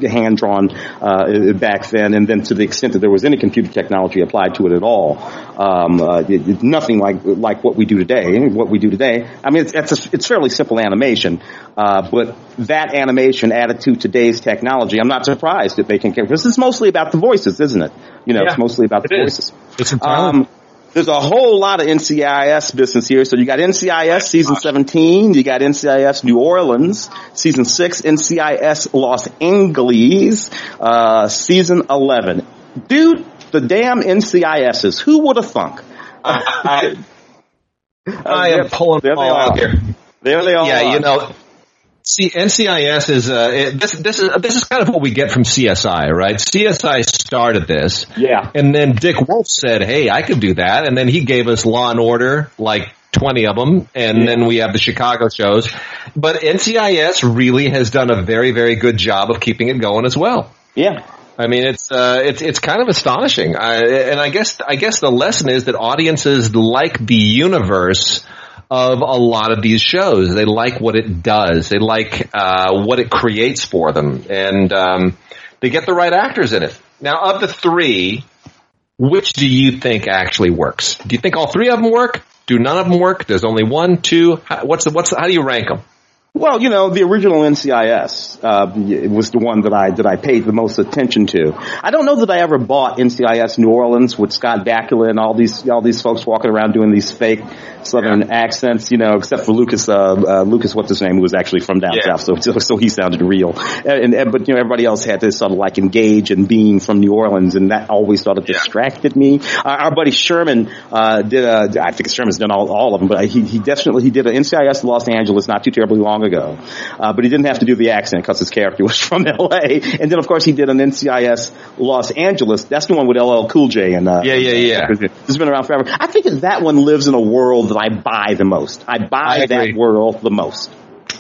hand drawn, uh, back then, and then to the extent that there was any computer technology applied to it at all, um, uh, it, nothing like, like what we do today. What we do today, I mean, it's, it's, a, it's fairly simple animation, uh, but that animation added to today's technology, I'm not surprised that they can, this is mostly about the voices, isn't it? You know, Yeah, it's mostly about the it is. voices. It's entirely Um, there's a whole lot of NCIS business here. So you got NCIS season 17, you got NCIS New Orleans season 6, NCIS Los Angeles uh, season 11. Dude, the damn NCISs, who would have thunk? I, I there- am pulling there them all out here. There they are. Yeah, you know, see, NCIS is uh, it, this. This is this is kind of what we get from CSI, right? CSI started this, Yeah. and then Dick Wolf said, "Hey, I could do that," and then he gave us Law and Order, like twenty of them, and then we have the Chicago shows. But NCIS really has done a very, very good job of keeping it going as well. Yeah. I mean, it's uh, it's it's kind of astonishing, I, and I guess I guess the lesson is that audiences like the universe of a lot of these shows. They like what it does. They like uh, what it creates for them, and um, they get the right actors in it. Now, of the three, which do you think actually works? Do you think all three of them work? Do none of them work? There's only one, two. How, what's the, what's the, how do you rank them? Well, you know, the original NCIS uh, was the one that I that I paid the most attention to. I don't know that I ever bought NCIS New Orleans with Scott Bakula and all these all these folks walking around doing these fake Southern accents, you know, except for Lucas uh, uh, Lucas, what's his name, who was actually from down Yeah. south, so, so he sounded real. And, and but you know, everybody else had to sort of like engage and being from New Orleans, and that always sort of Yeah. distracted me. Our, our buddy Sherman uh, did a, I think Sherman's done all, all of them, but he he definitely he did an NCIS Los Angeles not too terribly long ago. Uh, but he didn't have to do the accent because his character was from LA. And then of course he did an NCIS Los Angeles. That's the one with LL Cool J and uh, Yeah, yeah, yeah. This has been around forever. I think that that one lives in a world that I buy the most. I buy I that world the most.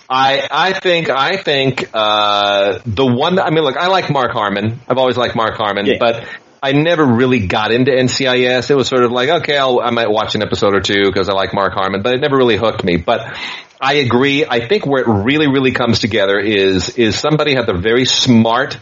I I think I think uh, the one. I mean, look, I like Mark Harmon. I've always liked Mark Harmon, yeah. but I never really got into NCIS. It was sort of like, okay, I'll, i might watch an episode or two because I like Mark Harmon, but it never really hooked me. But I agree. I think where it really, really comes together is is somebody had the very smart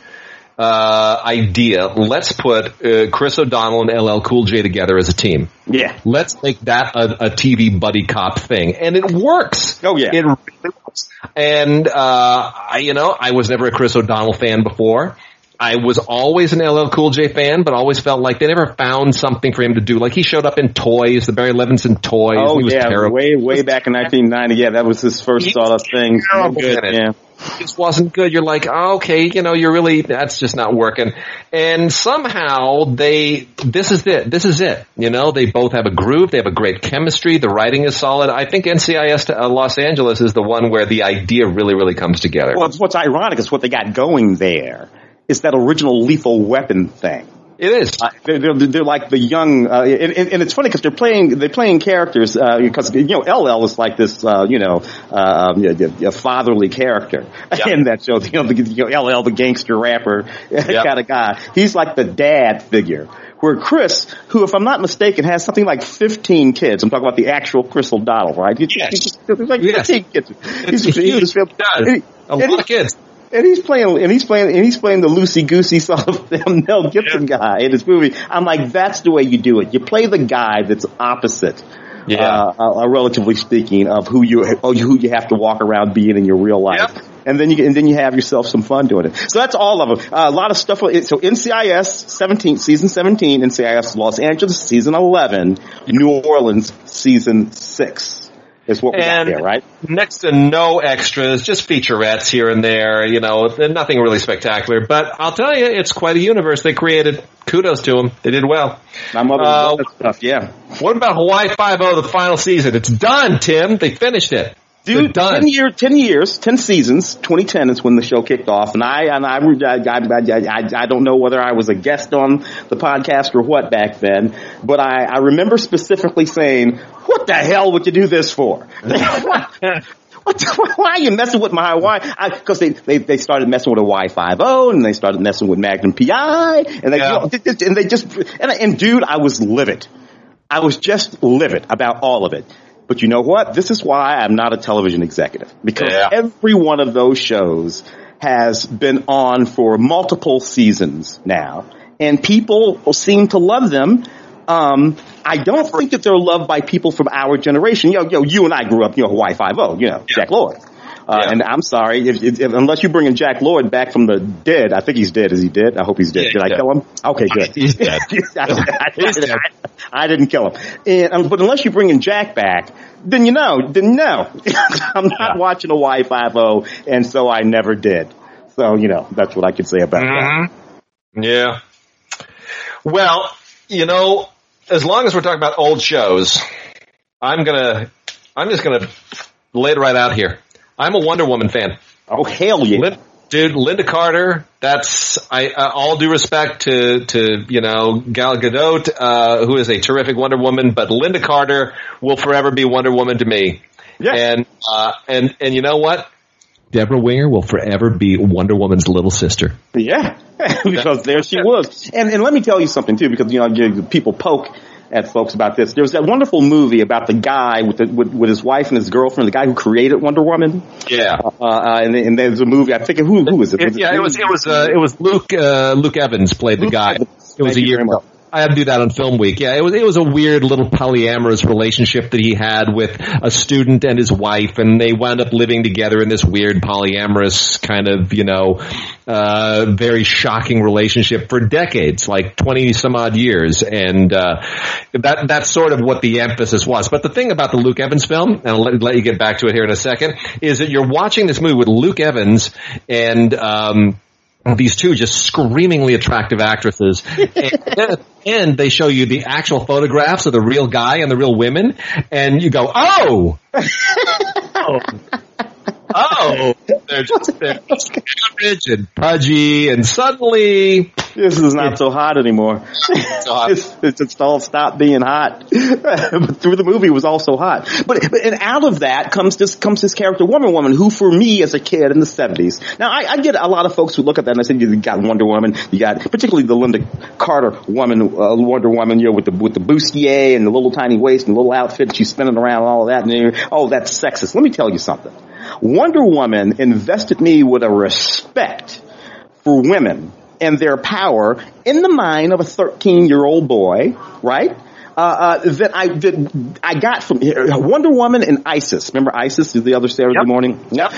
uh, idea. Let's put uh, Chris O'Donnell and LL Cool J together as a team. Yeah. Let's make that a, a TV buddy cop thing, and it works. Oh yeah, it really works. And uh, I, you know, I was never a Chris O'Donnell fan before. I was always an LL Cool J fan, but always felt like they never found something for him to do. Like he showed up in Toys, the Barry Levinson Toys. Oh he was yeah, terrible. way way back in 1990. Yeah, that was his first sort of thing. Good, yeah. It just wasn't good. You're like, oh, okay, you know, you're really that's just not working. And somehow they, this is it. This is it. You know, they both have a groove. They have a great chemistry. The writing is solid. I think NCIS to, uh, Los Angeles is the one where the idea really, really comes together. Well, what's ironic is what they got going there it's that original lethal weapon thing. It is. Uh, they're, they're, they're, like the young, uh, and, and, it's funny because they're playing they're playing characters because uh, you know LL is like this uh, you know uh, fatherly character yep. in that show. You know, the, you know, LL the gangster rapper yep. kind of guy. He's like the dad figure. Where Chris, who, if I'm not mistaken, has something like 15 kids. I'm talking about the actual Chris O'Donnell, right? He, yes. He's, he's like 15 yes. kids. He's, he's, he's, a lot of kids and he's playing, and he's playing, and he's playing the loosey goosey sort of Mel Gibson yeah. guy in his movie. I'm like, that's the way you do it. You play the guy that's opposite. Yeah, uh, uh, relatively speaking, of who you who you have to walk around being in your real life, yep. and then you and then you have yourself some fun doing it. So that's all of them. Uh, a lot of stuff. So NCIS 17 season 17, NCIS Los Angeles season 11, New Orleans season six is what we and got here, right? Next to no extras, just featurettes here and there, you know, nothing really spectacular. But I'll tell you, it's quite a universe they created. Kudos to them. They did well. My mother uh, that stuff, yeah. What about Hawaii Five-O, the final season? It's done, Tim. They finished it. Dude, ten year, ten years, ten seasons. 2010 is when the show kicked off, and I and I, I, I, I, don't know whether I was a guest on the podcast or what back then, but I, I remember specifically saying, "What the hell would you do this for?" What why are you messing with my Hawaii? Because they, they they started messing with a Y five O, and they started messing with Magnum PI, and they yeah. and they just and, and dude, I was livid. I was just livid about all of it. But you know what? This is why I'm not a television executive because yeah. every one of those shows has been on for multiple seasons now and people seem to love them. Um, I don't think that they're loved by people from our generation. You know, you, and I grew up, you know, Hawaii Five-O, you know, yeah. Jack Lord. Uh, yeah. And I'm sorry, if, if, unless you bring in Jack Lord back from the dead, I think he's dead. Is he dead? I hope he's dead. Yeah, Did I dead. kill him? Okay, good. He's dead. I, I, I, I, didn't kill him. And, um, but unless you bring in Jack back, then you know, then no. I'm not yeah. watching a Y5O, and so I never did. So, you know, that's what I could say about mm-hmm. that. Yeah. Well, you know, as long as we're talking about old shows, I'm gonna, I'm just gonna lay it right out here. I'm a Wonder Woman fan. Oh hell yeah! Lynda, dude, Lynda Carter. That's I uh, all due respect to to you know Gal Gadot, uh, who is a terrific Wonder Woman, but Lynda Carter will forever be Wonder Woman to me. Yeah. And uh, and and you know what? Debra Winger will forever be Wonder Woman's little sister. Yeah, because there she was. And and let me tell you something too, because you know people poke at folks about this. There was that wonderful movie about the guy with, the, with, with his wife and his girlfriend, the guy who created Wonder Woman. Yeah. Uh, uh, and, and there's a movie. I think who who was it? Was yeah, it, was it was uh, it was Luke uh, Luke Evans played the Luke guy. Evans. It was Thank a year ago. I had to do that on Film Week. Yeah, it was it was a weird little polyamorous relationship that he had with a student and his wife, and they wound up living together in this weird polyamorous kind of you know uh, very shocking relationship for decades, like twenty some odd years, and uh, that that's sort of what the emphasis was. But the thing about the Luke Evans film, and I'll let, let you get back to it here in a second, is that you're watching this movie with Luke Evans and. Um, these two just screamingly attractive actresses. and, and they show you the actual photographs of the real guy and the real women, and you go, oh! oh. Oh, they're just they're just average and pudgy, and suddenly this is not so hot anymore. So hot. it's, it's, it's all stopped being hot. but through the movie, it was also hot. But, but and out of that comes this comes this character Wonder Woman, who for me as a kid in the seventies. Now I, I, get a lot of folks who look at that and I say you got Wonder Woman, you got particularly the Lynda Carter woman, uh, Wonder Woman, you know, with the with the bustier and the little tiny waist and the little outfit she's spinning around and all of that. And oh, that's sexist. Let me tell you something. Wonder Woman invested me with a respect for women and their power in the mind of a 13 year old boy, right? Uh, uh, that I that I got from Wonder Woman and Isis. Remember Isis is the other Saturday yep. morning. Yep.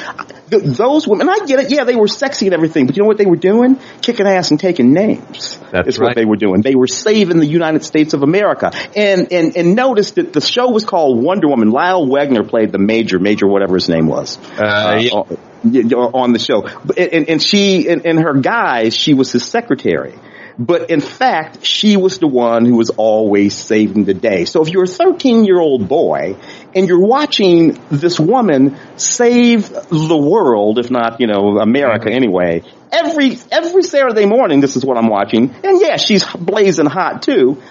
Those women, I get it. Yeah, they were sexy and everything, but you know what they were doing? Kicking ass and taking names. That's is right. what they were doing. They were saving the United States of America. And and and notice that the show was called Wonder Woman. Lyle Waggoner played the major, major whatever his name was. Uh, yeah. uh, on the show. And, and she and, and her guys, she was his secretary. But in fact, she was the one who was always saving the day. So if you're a 13 year old boy and you're watching this woman save the world, if not, you know, America mm-hmm. anyway, every, every Saturday morning, this is what I'm watching. And yeah, she's blazing hot too.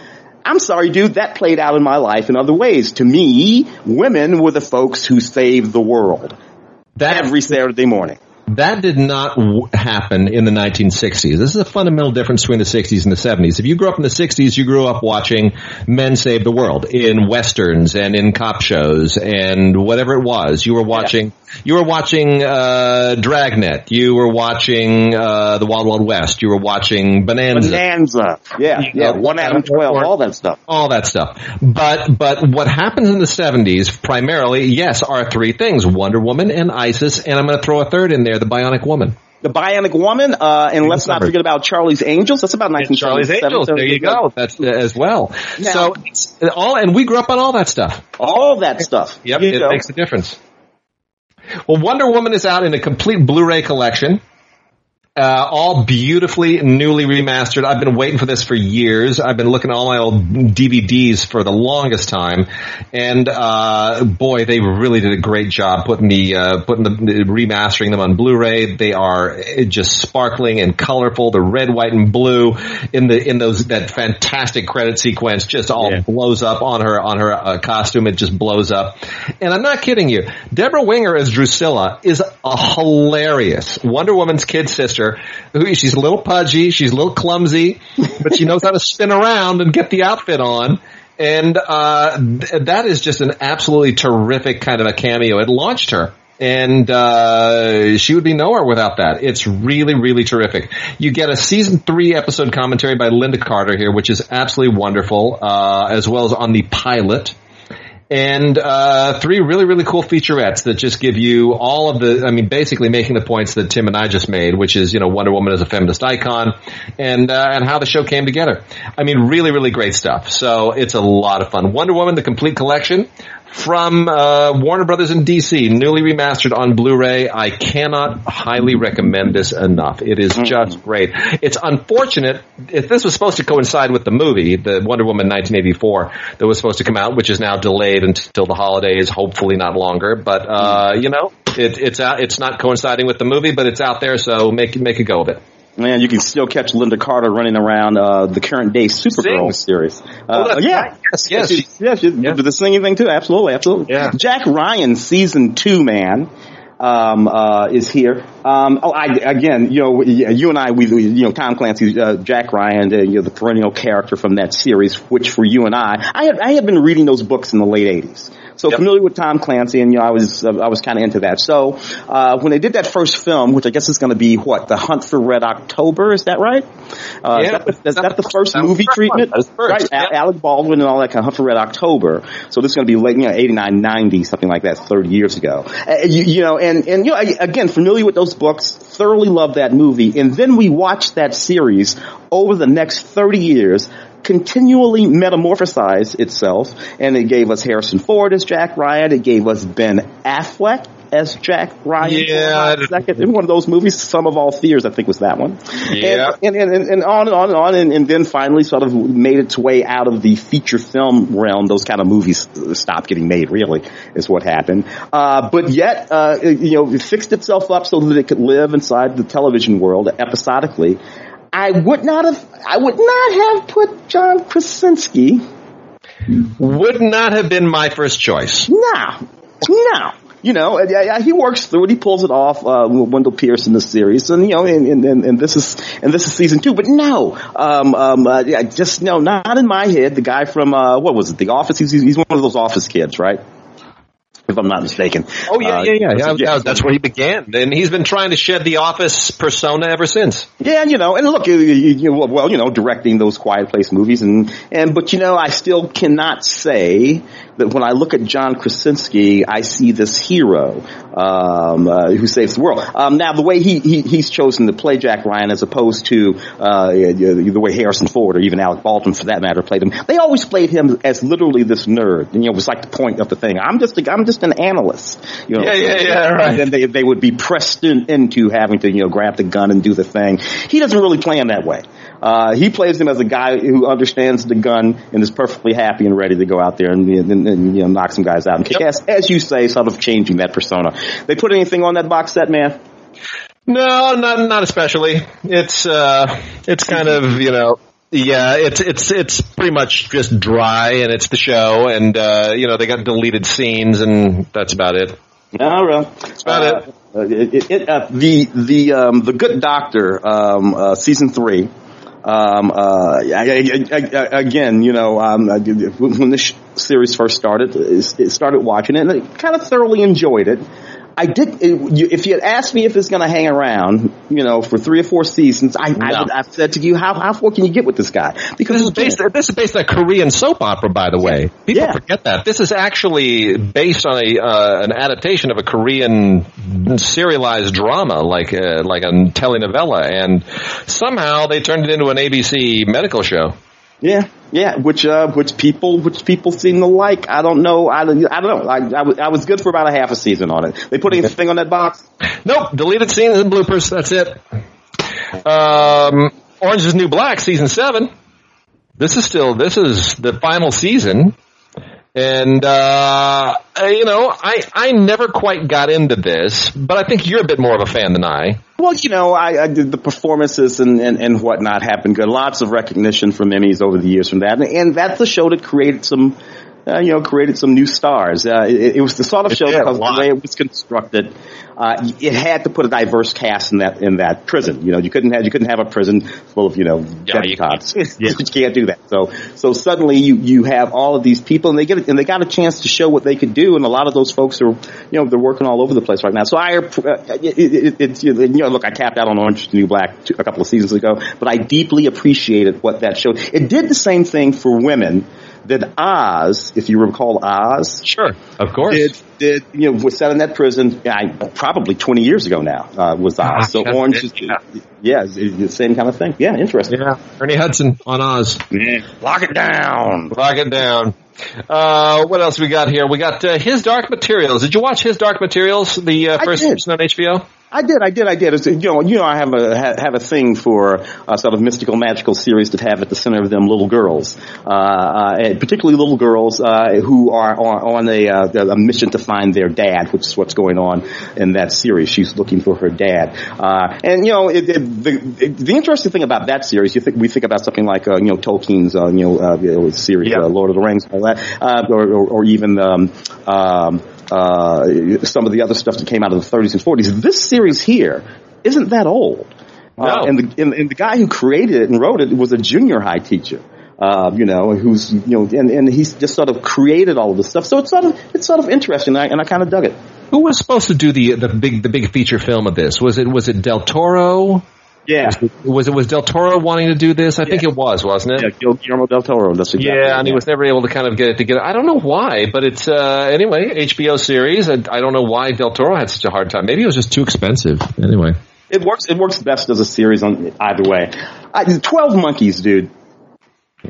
I'm sorry, dude, that played out in my life in other ways. To me, women were the folks who saved the world. That every Saturday morning. That did not w- happen in the 1960s. This is a fundamental difference between the 60s and the 70s. If you grew up in the 60s, you grew up watching Men Save the World in westerns and in cop shows and whatever it was. You were watching, yeah. you were watching, uh, Dragnet. You were watching, uh, The Wild Wild West. You were watching Bonanza. Bonanza. Yeah. You yeah. Know, One Adam 12. All that stuff. All that stuff. But, but what happens in the 70s primarily, yes, are three things. Wonder Woman and Isis, and I'm going to throw a third in there there, the Bionic Woman. The Bionic Woman, uh, and let's not forget about Charlie's Angels. That's about 1977. Charlie's Angels. There you go. That's uh, as well. Now, so it's all, and we grew up on all that stuff. All that stuff. Yep, it know. makes a difference. Well, Wonder Woman is out in a complete Blu-ray collection. Uh, all beautifully newly remastered. I've been waiting for this for years. I've been looking at all my old DVDs for the longest time, and uh, boy, they really did a great job putting the uh, putting the remastering them on Blu-ray. They are just sparkling and colorful. The red, white, and blue in the in those that fantastic credit sequence just all yeah. blows up on her on her uh, costume. It just blows up, and I'm not kidding you. Debra Winger as Drusilla is a hilarious Wonder Woman's kid sister She's a little pudgy, she's a little clumsy, but she knows how to spin around and get the outfit on. And uh, that is just an absolutely terrific kind of a cameo. It launched her and uh, she would be nowhere without that. It's really, really terrific. You get a season three episode commentary by Lynda Carter here, which is absolutely wonderful, uh, as well as on the pilot and uh, three really really cool featurettes that just give you all of the I mean basically making the points that Tim and I just made which is you know Wonder Woman as a feminist icon and uh, and how the show came together. I mean really really great stuff. So it's a lot of fun. Wonder Woman the complete collection from uh, Warner Brothers in DC, newly remastered on Blu-ray. I cannot highly recommend this enough. It is just great. It's unfortunate if this was supposed to coincide with the movie, the Wonder Woman 1984, that was supposed to come out, which is now delayed until the holidays, hopefully not longer. But uh, you know, it, it's out. It's not coinciding with the movie, but it's out there, so make make a go of it. Man, you can still catch Lynda Carter running around uh, the current day Supergirl series. Uh, oh, yeah, right. yes, yes, she, yeah, she, yeah. the singing thing too. Absolutely, absolutely. Yeah. Jack Ryan, season two, man, um, uh, is here. Um, oh, I, again, you know, you and I, we, you know, Tom Clancy, uh, Jack Ryan, uh, you know, the perennial character from that series, which for you and I, I had, I had been reading those books in the late '80s. So yep. familiar with Tom Clancy, and you know, I was uh, I was kind of into that. So uh, when they did that first film, which I guess is going to be what the Hunt for Red October, is that right? Uh, yeah, is that the, is that the first movie treatment? First. Right, yep. Alec Baldwin and all that kind of Hunt for Red October. So this is going to be late, you know, 89, 90, something like that, 30 years ago. Uh, you, you, know, and and you know, again, familiar with those books, thoroughly love that movie, and then we watched that series over the next 30 years continually metamorphosized itself, and it gave us Harrison Ford as Jack Ryan. It gave us Ben Affleck as Jack Ryan. Yeah, second in one of those movies, Sum of All Fears, I think was that one. Yeah, and and, and, and on and on and on, and, and, then finally sort of made its way out of the feature film realm. Those kind of movies stopped getting made. Really, is what happened. Uh, but yet, uh, you know, it fixed itself up so that it could live inside the television world episodically. I would not have, I would not have put John Krasinski. Would not have been my first choice. No, no you know, he works through it. He pulls it off. Uh, Wendell Pierce in the series, and you know, and, and, and this is and this is season two. But no, um, um, uh, yeah, just no, not in my head. The guy from uh, what was it? The Office. He's he's one of those Office kids, right? If I'm not mistaken. Oh yeah, uh, yeah, yeah, yeah. yeah. That's where he began, and he's been trying to shed the office persona ever since. Yeah, and you know, and look, you, you, well, you know, directing those Quiet Place movies, and and but you know, I still cannot say that when I look at John Krasinski, I see this hero um, uh, who saves the world. Um, now, the way he, he, he's chosen to play Jack Ryan, as opposed to uh, the way Harrison Ford or even Alec Baldwin, for that matter, played him, they always played him as literally this nerd. And, you know, it was like the point of the thing. I'm just a, I'm just an analyst. You know, yeah, yeah, yeah, right. And then they they would be pressed in, into having to you know grab the gun and do the thing. He doesn't really play him that way. Uh, he plays him as a guy who understands the gun and is perfectly happy and ready to go out there and, and, and you know knock some guys out and kick yep. ass, as you say, sort of changing that persona. They put anything on that box set, man? No, not not especially. It's uh, it's kind of you know yeah, it's it's it's pretty much just dry, and it's the show, and uh, you know they got deleted scenes, and that's about it. All right, that's about uh, it. it, it uh, the the um, the Good Doctor um, uh, season three. Um, uh, again, you know, um, when this series first started, it started watching it, and I kind of thoroughly enjoyed it. I did. If you had asked me if it's going to hang around, you know, for three or four seasons, I, no. I would, I've said to you, how how far can you get with this guy? Because this is based. This is based on a Korean soap opera, by the way. People yeah. forget that this is actually based on a uh, an adaptation of a Korean serialized drama, like a, uh, like a telenovela, and somehow they turned it into an ABC medical show. Yeah, yeah, which uh, which people which people seem to like. I don't know. I, I don't know. I, I, was, I was good for about a half a season on it. They put anything on that box? Nope. Deleted scenes and bloopers. That's it. Um, Orange is New Black season seven. This is still this is the final season. And, uh, you know, I, I never quite got into this, but I think you're a bit more of a fan than I. Well, you know, I, I did the performances and, and, and whatnot happened good. Lots of recognition from Emmys over the years from that. And, and that's a show that created some, uh, you know, created some new stars. Uh, it, it, was the sort of show because the way it was constructed, uh, it had to put a diverse cast in that in that prison. You know, you couldn't have you couldn't have a prison full of you know yeah, you, can't, yeah. you can't do that. So so suddenly you you have all of these people and they get and they got a chance to show what they could do. And a lot of those folks are you know they're working all over the place right now. So I uh, it, it, you know look I capped out on Orange New Black a couple of seasons ago, but I deeply appreciated what that showed. It did the same thing for women that Oz, if you recall Oz, sure, of course, did did you know was set in that prison? I, probably twenty years ago now uh, was Oz. Ah, so Orange is yeah, yeah it's, it's the same kind of thing. Yeah, interesting. Yeah, Ernie Hudson on Oz. Yeah. Lock it down. Lock it down. Uh, what else we got here? We got uh, His Dark Materials. Did you watch His Dark Materials, the uh, first season on HBO? I did, I did, I did. You know, you know, I have a have a thing for uh, sort of mystical, magical series that have at the center of them little girls, uh, uh, particularly little girls uh, who are on, on a, uh, a, mission to find their dad, which is what's going on in that series. She's looking for her dad, uh, and you know, it, it, the it, the interesting thing about that series, you think we think about something like you know Tolkien's you know series, yeah. Lord of the Rings, all that, or, or, or, even um, um, uh, some of the other stuff that came out of the 30s and 40s. This series here isn't that old. Uh, no. Uh, and, the, and, and, the guy who created it and wrote it was a junior high teacher. Uh, you know, who's, you know, and, and he's just sort of created all of this stuff. So it's sort of, it's sort of interesting and I, and I kind of dug it. Who was supposed to do the, the big, the big feature film of this? Was it, was it Del Toro? Yeah. Was it was Del Toro wanting to do this? I yeah. think it was, wasn't it? Yeah, Guillermo del Toro. That's exactly yeah, and he was never able to kind of get it together. I don't know why, but it's uh, anyway HBO series. I, I don't know why Del Toro had such a hard time. Maybe it was just too expensive. Anyway, it works. It works best as a series on either way. I, Twelve Monkeys, dude.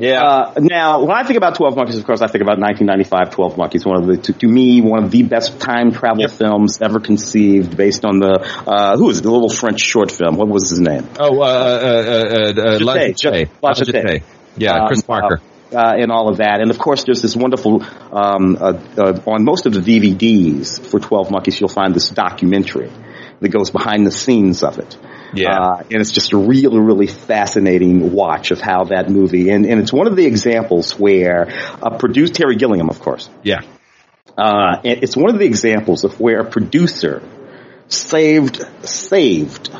Yeah. Uh, now, when I think about 12 Monkeys, of course, I think about 1995 12 Monkeys, one of the, to, to me, one of the best time travel yep. films ever conceived based on the, uh, who is it, the little French short film. What was his name? Oh, uh, uh, uh, uh, La Jetée. La Jetée. Yeah, Chris um, Parker. Uh, and all of that. And of course, there's this wonderful, um, uh, uh, on most of the DVDs for 12 Monkeys, you'll find this documentary that goes behind the scenes of it. Yeah. Uh, and it's just a really, really fascinating watch of how that movie, and, and it's one of the examples where a producer, Terry Gilliam, of course. Yeah. Uh, it's one of the examples of where a producer saved, saved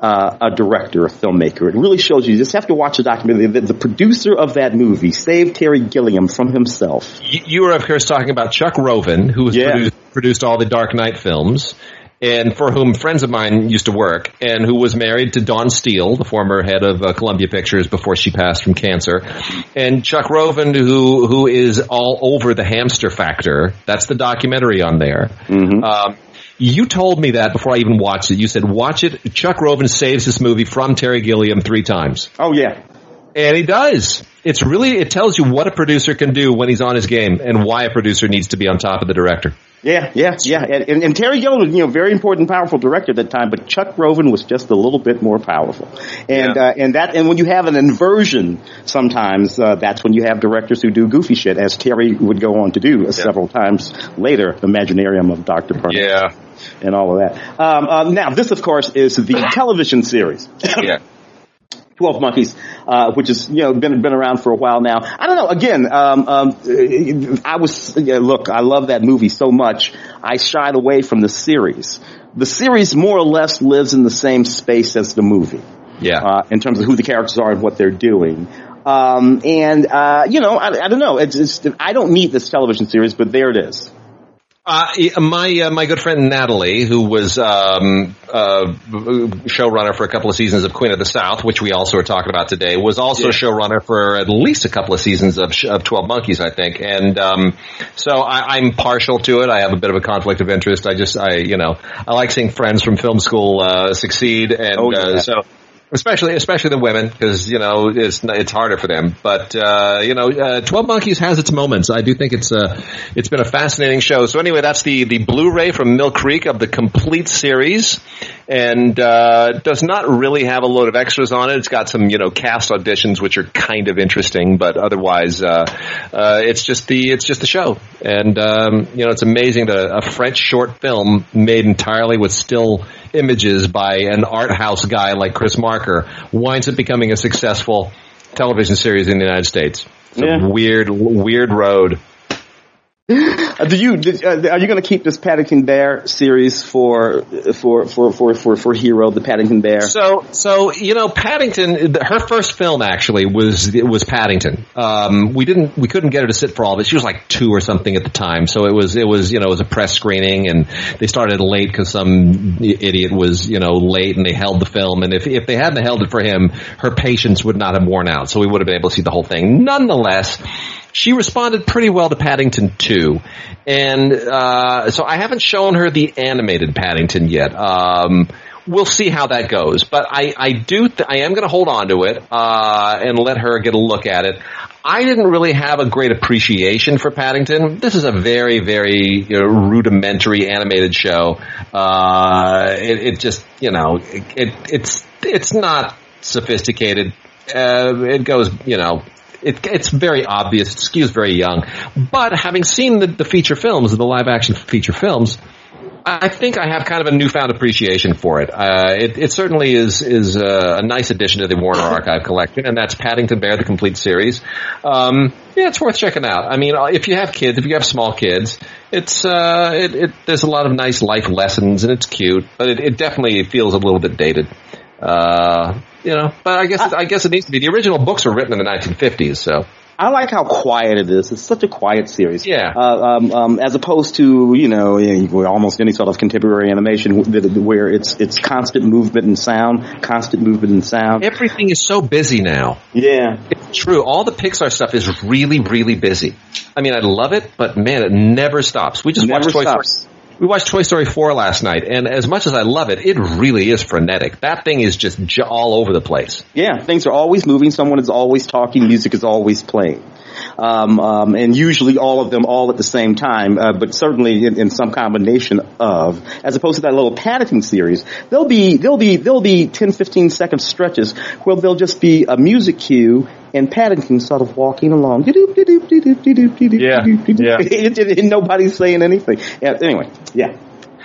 uh, a director, a filmmaker. It really shows you. You just have to watch the documentary. The, the producer of that movie saved Terry Gilliam from himself. You, you were, of course, talking about Chuck Roven, who yeah. produced, produced all the Dark Knight films and for whom friends of mine used to work, and who was married to Dawn Steel, the former head of uh, Columbia Pictures before she passed from cancer, and Chuck Roven, who who is all over the Hamster Factor. That's the documentary on there. Mm-hmm. Um, you told me that before I even watched it. You said, watch it. Chuck Roven saves this movie from Terry Gilliam three times. Oh yeah. And he does. It's really, it tells you what a producer can do when he's on his game and why a producer needs to be on top of the director. Yeah, yeah, yeah. And, and Terry Gilliam was, you know, very important, powerful director at that time, but Chuck Roven was just a little bit more powerful. And, yeah. uh, and that, and when you have an inversion, sometimes, uh, that's when you have directors who do goofy shit, as Terry would go on to do yeah. several times later, the Imaginarium of Dr. Parnell. Yeah. And all of that. Um, uh, now, this, of course, is the television series. yeah. 12 Monkeys, uh, which has, you know, been, been around for a while now. I don't know, again, um, um, I was, yeah, look, I love that movie so much, I shied away from the series. The series more or less lives in the same space as the movie. Yeah. Uh, in terms of who the characters are and what they're doing. Um, and, uh, you know, I, I don't know, it's, it's, I don't need this television series, but there it is. Uh, my uh, my good friend Natalie, who was um, uh, showrunner for a couple of seasons of Queen of the South, which we also are talking about today, was also yeah. showrunner for at least a couple of seasons of, of Twelve Monkeys, I think. And um, so I, am partial to it. I have a bit of a conflict of interest. I just, I you know, I like seeing friends from film school uh, succeed, and oh, yeah. Uh, so especially especially the women because you know it's it's harder for them. But uh, you know, uh, Twelve Monkeys has its moments. I do think it's uh, it's been a fascinating show. So anyway, that's the the Blu-ray from Mill Creek of the complete series, and uh, does not really have a load of extras on it. It's got some you know cast auditions which are kind of interesting, but otherwise uh, uh, it's just the it's just the show. And um, you know, it's amazing that a, a French short film made entirely with still images by an art house guy like Chris Marker winds up becoming a successful television series in the United States. It's yeah. a weird, weird road. Do you did, uh, are you going to keep this Paddington Bear series for for for for for for Hero the Paddington Bear? So so you know Paddington her first film actually was was Paddington. Um, we didn't we couldn't get her to sit for all of it. She was like two or something at the time, so it was it was you know it was a press screening and they started late because some idiot was you know late and they held the film and if if they hadn't held it for him, her patience would not have worn out, so we would have been able to see the whole thing. Nonetheless she responded pretty well to Paddington 2. And, uh, so I haven't shown her the animated Paddington yet. Um, we'll see how that goes. But I, I do, th- I am going to hold on to it, uh, and let her get a look at it. I didn't really have a great appreciation for Paddington. This is a very, very you know, rudimentary animated show. Uh, it, it, just, you know, it, it's, it's not sophisticated. Uh, it goes, you know, it, it's very obvious. It skews very young. But having seen the, the feature films, the live action feature films, I think I have kind of a newfound appreciation for it. Uh, it, it, certainly is is a, a, nice addition to the Warner Archive collection, and that's Paddington Bear, the complete series. Um, yeah, it's worth checking out. I mean, if you have kids, if you have small kids, it's uh, it, it, there's a lot of nice life lessons, and it's cute, but it, it definitely feels a little bit dated. Uh, you know, but I guess I, I guess it needs to be. The original books were written in the 1950s, so. I like how quiet it is. It's such a quiet series. Yeah. Uh, um, um, as opposed to you know almost any sort of contemporary animation where it's it's constant movement and sound, constant movement and sound. Everything is so busy now. Yeah. It's true. All the Pixar stuff is really really busy. I mean, I love it, but man, it never stops. We just never watched Toy stops. Story. We watched Toy Story 4 last night, and as much as I love it, it really is frenetic. That thing is just all over the place. Yeah, things are always moving. Someone is always talking. Music is always playing um, um, and usually all of them all at the same time, uh, but certainly in, in, some combination of, as opposed to that little Paddington series, there'll be there'll be there'll be 10, 15 second stretches where there'll just be a music cue and Paddington sort of walking along. Yeah, yeah. and nobody's saying anything. Yeah, anyway, yeah.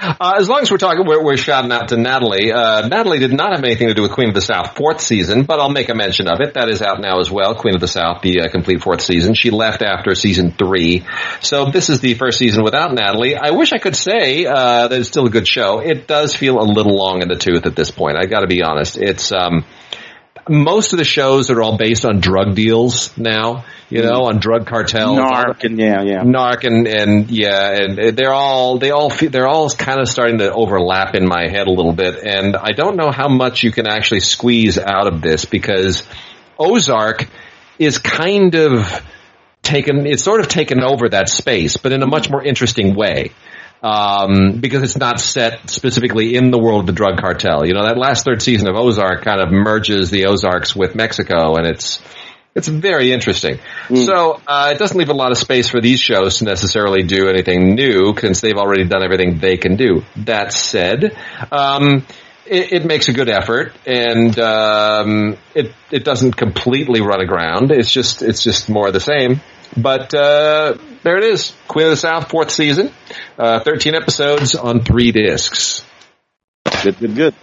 Uh, as long as we're talking, we're, we're shouting out to Natalie. Uh, Natalie did not have anything to do with Queen of the South fourth season, but I'll make a mention of it. That is out now as well. Queen of the South, the uh, complete fourth season. She left after season three, so this is the first season without Natalie. I wish I could say uh, that it's still a good show. It does feel a little long in the tooth at this point. I got to be honest. It's um, most of the shows are all based on drug deals now, you know, on drug cartels. Narc and yeah, yeah. Narc and, and yeah, and they're all, they all, they're all kind of starting to overlap in my head a little bit. And I don't know how much you can actually squeeze out of this because Ozark is kind of taken, it's sort of taken over that space, but in a much more interesting way um, because it's not set specifically in the world of the drug cartel. You know, that last third season of Ozark kind of merges the Ozarks with Mexico, and it's it's very interesting. Mm. So uh, it doesn't leave a lot of space for these shows to necessarily do anything new since they've already done everything they can do. That said. Um, it, it, makes a good effort, and um, it it doesn't completely run aground. It's just it's just more of the same. But uh, there it is, Queen of the South, fourth season, uh, thirteen episodes on three discs. Good, good, good.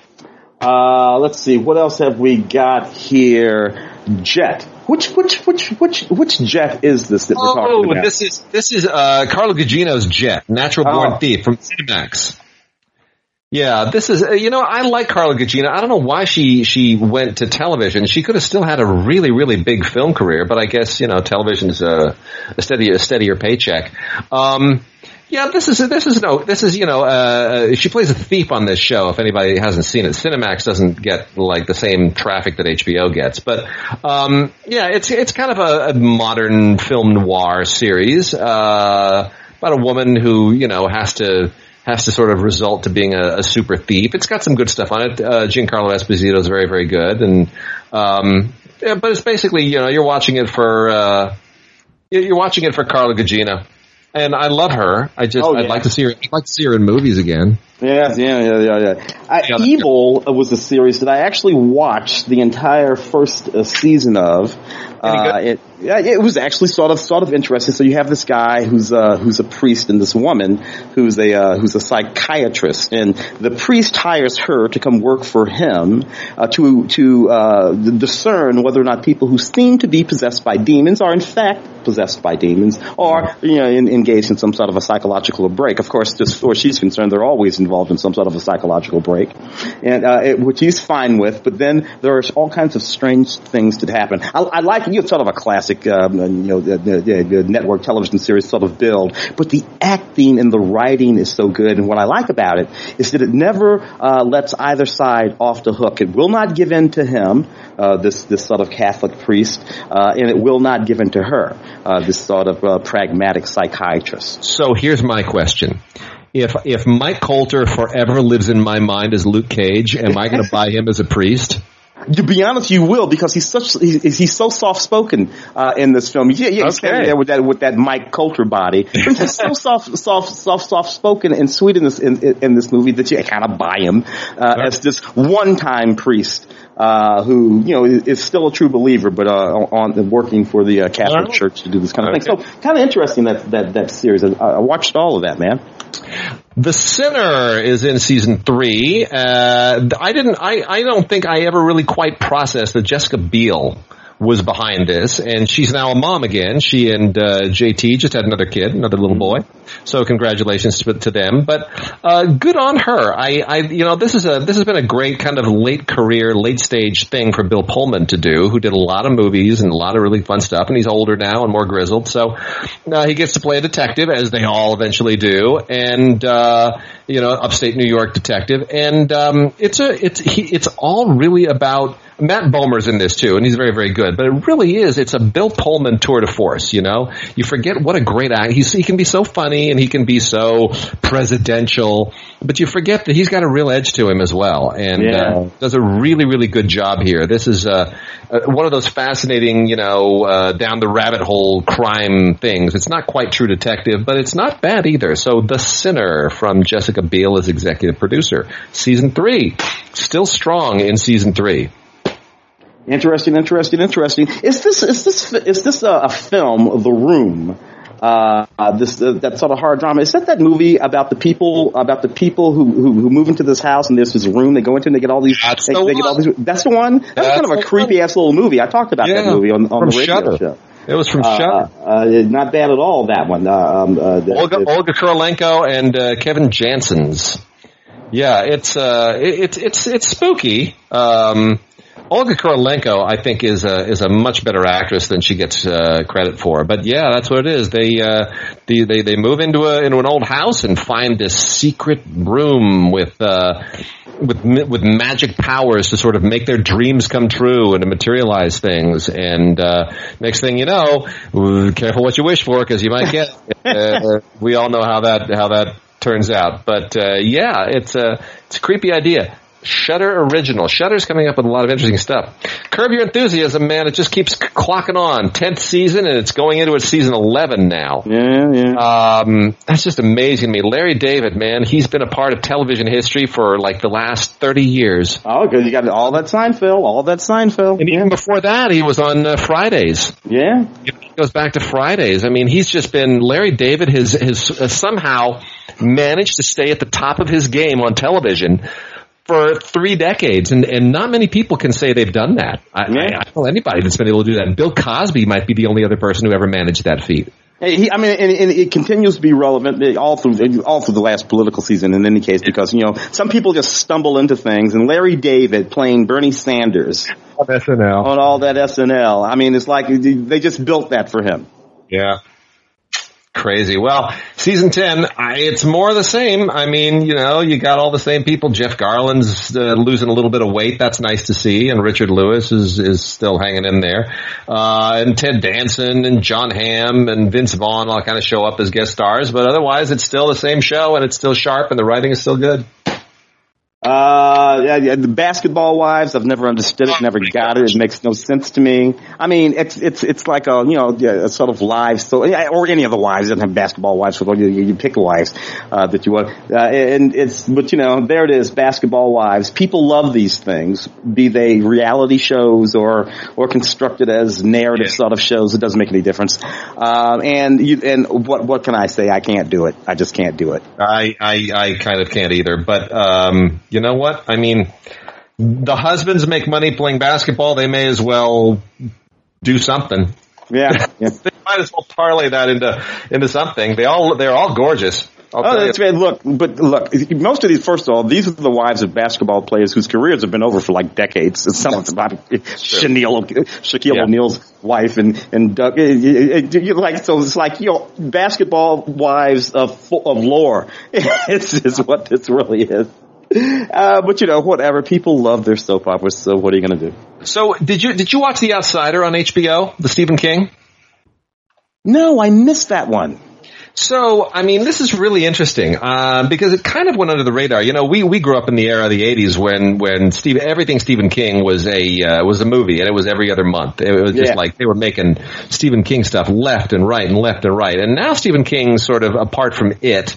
Uh, let's see, what else have we got here? Jett. Which which which which which jet is this that we're talking oh, about? Oh, this is this is uh, Carla Gugino's Jett, Natural Born oh. Thief from Cinemax. Yeah, this is, uh, you know, I like Carla Gugino. I don't know why she, she went to television. She could have still had a really, really big film career, but I guess, you know, television's a, a steady a steadier paycheck. Um, yeah, this is, this is no, this is, you know, uh, she plays a thief on this show. If anybody hasn't seen it, Cinemax doesn't get like the same traffic that HBO gets, but, um, yeah, it's, it's kind of a, a modern film noir series, uh, about a woman who, you know, has to, has to sort of result to being a, a super thief. It's got some good stuff on it. Uh, Giancarlo Esposito is very, very good, and um, yeah, but it's basically you know you're watching it for uh, you're watching it for Carla Gugino, and I love her. I just oh, yeah. I'd like to see her. I'd like to see her in movies again. Yeah, yeah, yeah, yeah, yeah. I, Evil was a series that I actually watched the entire first uh, season of. Uh, it, yeah, it was actually sort of sort of interesting. So you have this guy who's uh, who's a priest and this woman who's a uh, who's a psychiatrist, and the priest hires her to come work for him uh, to to uh, discern whether or not people who seem to be possessed by demons are in fact possessed by demons, or you know in, engaged in some sort of a psychological break. Of course, as far as she's concerned, they're always involved in some sort of a psychological break, and uh, it, which he's fine with. But then there are all kinds of strange things that happen. I, I like you sort of a classic, um, you know, the, the, the, network television series sort of build, but the acting and the writing is so good. And what I like about it is that it never uh, lets either side off the hook. It will not give in to him, uh, this this sort of Catholic priest, uh, and it will not give in to her, uh, this sort of uh, pragmatic psychiatrist. So here's my question if if Mike Colter forever lives in my mind as Luke Cage, am I going to buy him as a priest? To be honest, you will because he's such he's, he's so soft spoken uh, in this film. Yeah, yeah, he's okay. there with that with that Mike Colter body. he's so soft, soft, soft, soft spoken and sweet in this in, in this movie that you kind of buy him uh, as this one time priest. Uh, who you know is still a true believer, but uh, on working for the uh, Catholic Church to do this kind of okay. thing. So kind of interesting that that that series. I, I watched all of that, man. The Sinner is in season three. Uh, I didn't. I, I don't think I ever really quite processed that Jessica Biel was behind this, and she's now a mom again. She and uh, JT just had another kid, another little boy. So congratulations to, to them. But uh, good on her. I, I, you know, this is a this has been a great kind of late career, late stage thing for Bill Pullman to do, who did a lot of movies and a lot of really fun stuff, and he's older now and more grizzled. So uh, he gets to play a detective, as they all eventually do, and uh, you know, upstate New York detective, and um, it's a it's he, it's all really about Matt Bomer's in this too, and he's very, very good. But it really is, it's a Bill Pullman tour de force, you know? You forget what a great act, he's, he can be so funny and he can be so presidential, but you forget that he's got a real edge to him as well, and yeah. uh, does a really, really good job here. This is uh, uh, one of those fascinating, you know, uh, down the rabbit hole crime things. It's not quite True Detective, but it's not bad either. So The Sinner from Jessica Biel as executive producer. Season three, still strong in season three. Interesting, interesting, interesting. Is this is this is this a, a film, The Room? uh, this uh, that sort of hard drama. Is that that movie about the people about the people who, who, who move into this house and there's this room they go into and they get all these that's they, the they get all these that's the one that's, that's kind of a creepy ass little movie. I talked about yeah, that movie on, on the radio Shudder. show. It was from uh, Shudder. Uh, not bad at all. That one. Uh, um, uh, the, Olga, the, Olga Kurylenko and uh, Kevin Janssens. Yeah, it's uh, it, it's it's it's spooky. Um, Olga Kurylenko, I think, is a is a much better actress than she gets uh, credit for. But yeah, that's what it is. They uh, they, they they move into a into an old house and find this secret room with. Uh, with with magic powers to sort of make their dreams come true and to materialize things. And uh, next thing you know, careful what you wish for because you might get. uh, we all know how that how that turns out. But uh, yeah, it's a it's a creepy idea. Shudder original. Shudder's coming up with a lot of interesting stuff. Curb Your Enthusiasm, man, it just keeps clocking on. Tenth season, and it's going into its season eleven now. Yeah, yeah. Um, that's just amazing to me. Larry David, man, he's been a part of television history for like the last thirty years. Oh, because you got all that Seinfeld, all that Seinfeld. And even before that, he was on uh, Fridays. Yeah, he goes back to Fridays. I mean, he's just been Larry David has has uh, somehow managed to stay at the top of his game on television for three decades, and, and not many people can say they've done that. I, Yeah. I, I don't know anybody that's been able to do that. And Bill Cosby might be the only other person who ever managed that feat. He, I mean, and, and it continues to be relevant eh, all through all through the last political season. In any case, because you know some people just stumble into things, and Larry David playing Bernie Sanders On SNL. on all that SNL. I mean, it's like they just built that for him. Yeah. Crazy. Well, season 10, I, it's more the same. I mean, you know, you got all the same people. Jeff Garlin's uh, losing a little bit of weight. That's nice to see. And Richard Lewis is, is still hanging in there. Uh, and Ted Danson and John Hamm and Vince Vaughn all kind of show up as guest stars. But otherwise, it's still the same show and it's still sharp and the writing is still good. Uh, yeah, the basketball wives, I've never understood it, never got it. It makes no sense to me. I mean, it's, it's, it's like a, you know, a sort of live story, or any of the wives. It doesn't have basketball wives, but you, you pick wives, uh, that you want. Uh, and it's, but you know, there it is, basketball wives. People love these things, be they reality shows or, or constructed as narrative Yeah. sort of shows. It doesn't make any difference. Um, and you, and what, what can I say? I can't do it. I just can't do it. I, I, I kind of can't either. But um, you know what? I mean, the husbands make money playing basketball. They may as well do something. Yeah. yeah. They might as well parlay that into into something. They all they're all gorgeous. I'll Oh, that's right. Look, but look, most of these, first of all, these are the wives of basketball players whose careers have been over for like decades. And some of them, Shaquille, Shaquille Yeah. O'Neal's wife and, and Doug, it- it- it- like, so it's like, you know, basketball wives of, of lore. it's, is what this really is. Uh, but you know, whatever. People love their soap operas, so what are you gonna do? So did you did you watch The Outsider on HBO, the Stephen King? No, I missed that one. So, I mean, this is really interesting um, because it kind of went under the radar. You know, we we grew up in the era of the '80s when when Steve everything Stephen King was a uh, was a movie, and it was every other month. It was just Yeah. like they were making Stephen King stuff left and right and left and right. And now Stephen King, sort of apart from it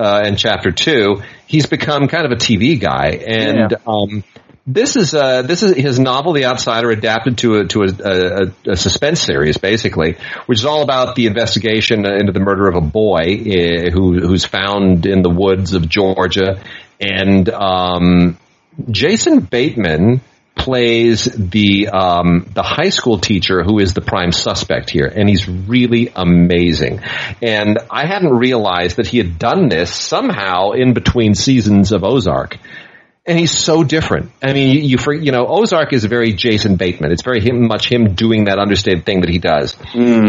uh, and Chapter Two, he's become kind of a TV guy, and Yeah. um, this is uh, this is his novel, The Outsider, adapted to a to a, a, a suspense series, basically, which is all about the investigation into the murder of a boy uh, who who's found in the woods of Georgia, and um, Jason Bateman plays the um, the high school teacher who is the prime suspect here, and he's really amazing. And I hadn't realized that he had done this somehow in between seasons of Ozark and he's so different. I mean, you, you, you know, Ozark is very Jason Bateman. It's very him, much him doing that understated thing that he does.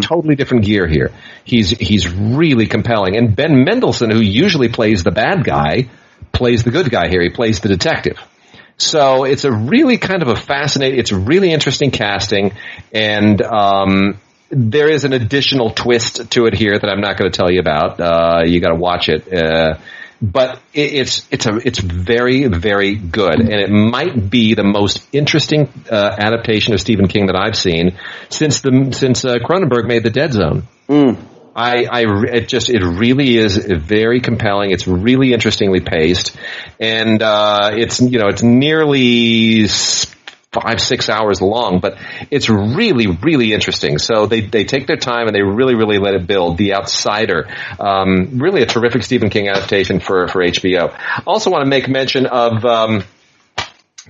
Totally different gear here. He's he's really compelling. And Ben Mendelsohn, who usually plays the bad guy, plays the good guy here. He plays the detective. So it's a really kind of a fascinating. It's really interesting casting, and um, there is an additional twist to it here that I'm not going to tell you about. Uh, you got to watch it. Uh, but it, it's it's a it's very very good, and it might be the most interesting uh, adaptation of Stephen King that I've seen since the since uh, Cronenberg made The Dead Zone. I, I, it just, it really is very compelling. It's really interestingly paced, and uh, it's, you know, it's nearly five, six hours long, but it's really, really interesting. So they, they take their time and they really, really let it build. The Outsider, um, really a terrific Stephen King adaptation for, for HBO. Also want to make mention of, um,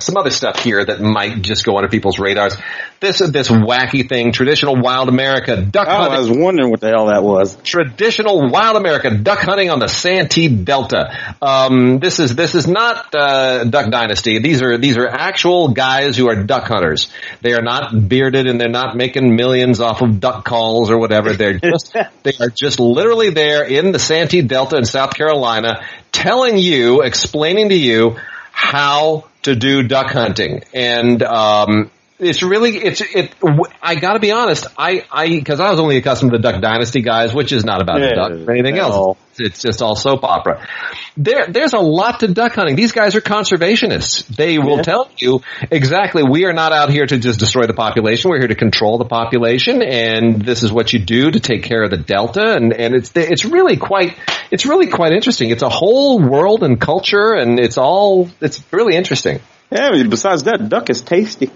some other stuff here that might just go under people's radars. This this wacky thing, traditional wild America duck oh, hunting. I was wondering what the hell that was. Traditional wild America duck hunting on the Santee Delta. Um, this is this is not uh, Duck Dynasty. These are these are actual guys who are duck hunters. They are not bearded and they're not making millions off of duck calls or whatever. They're just they are just literally there in the Santee Delta in South Carolina, telling you, explaining to you how to do duck hunting, and um, it's really it's it. I got to be honest. I I because I was only accustomed to the Duck Dynasty guys, which is not about yeah, the duck or anything else. It's just all soap opera. There there's a lot to duck hunting. These guys are conservationists. They will yeah. tell you exactly. We are not out here to just destroy the population. We're here to control the population, and this is what you do to take care of the delta. And and it's it's really quite it's really quite interesting. It's a whole world and culture, and it's all it's really interesting. Yeah. Besides that, duck is tasty.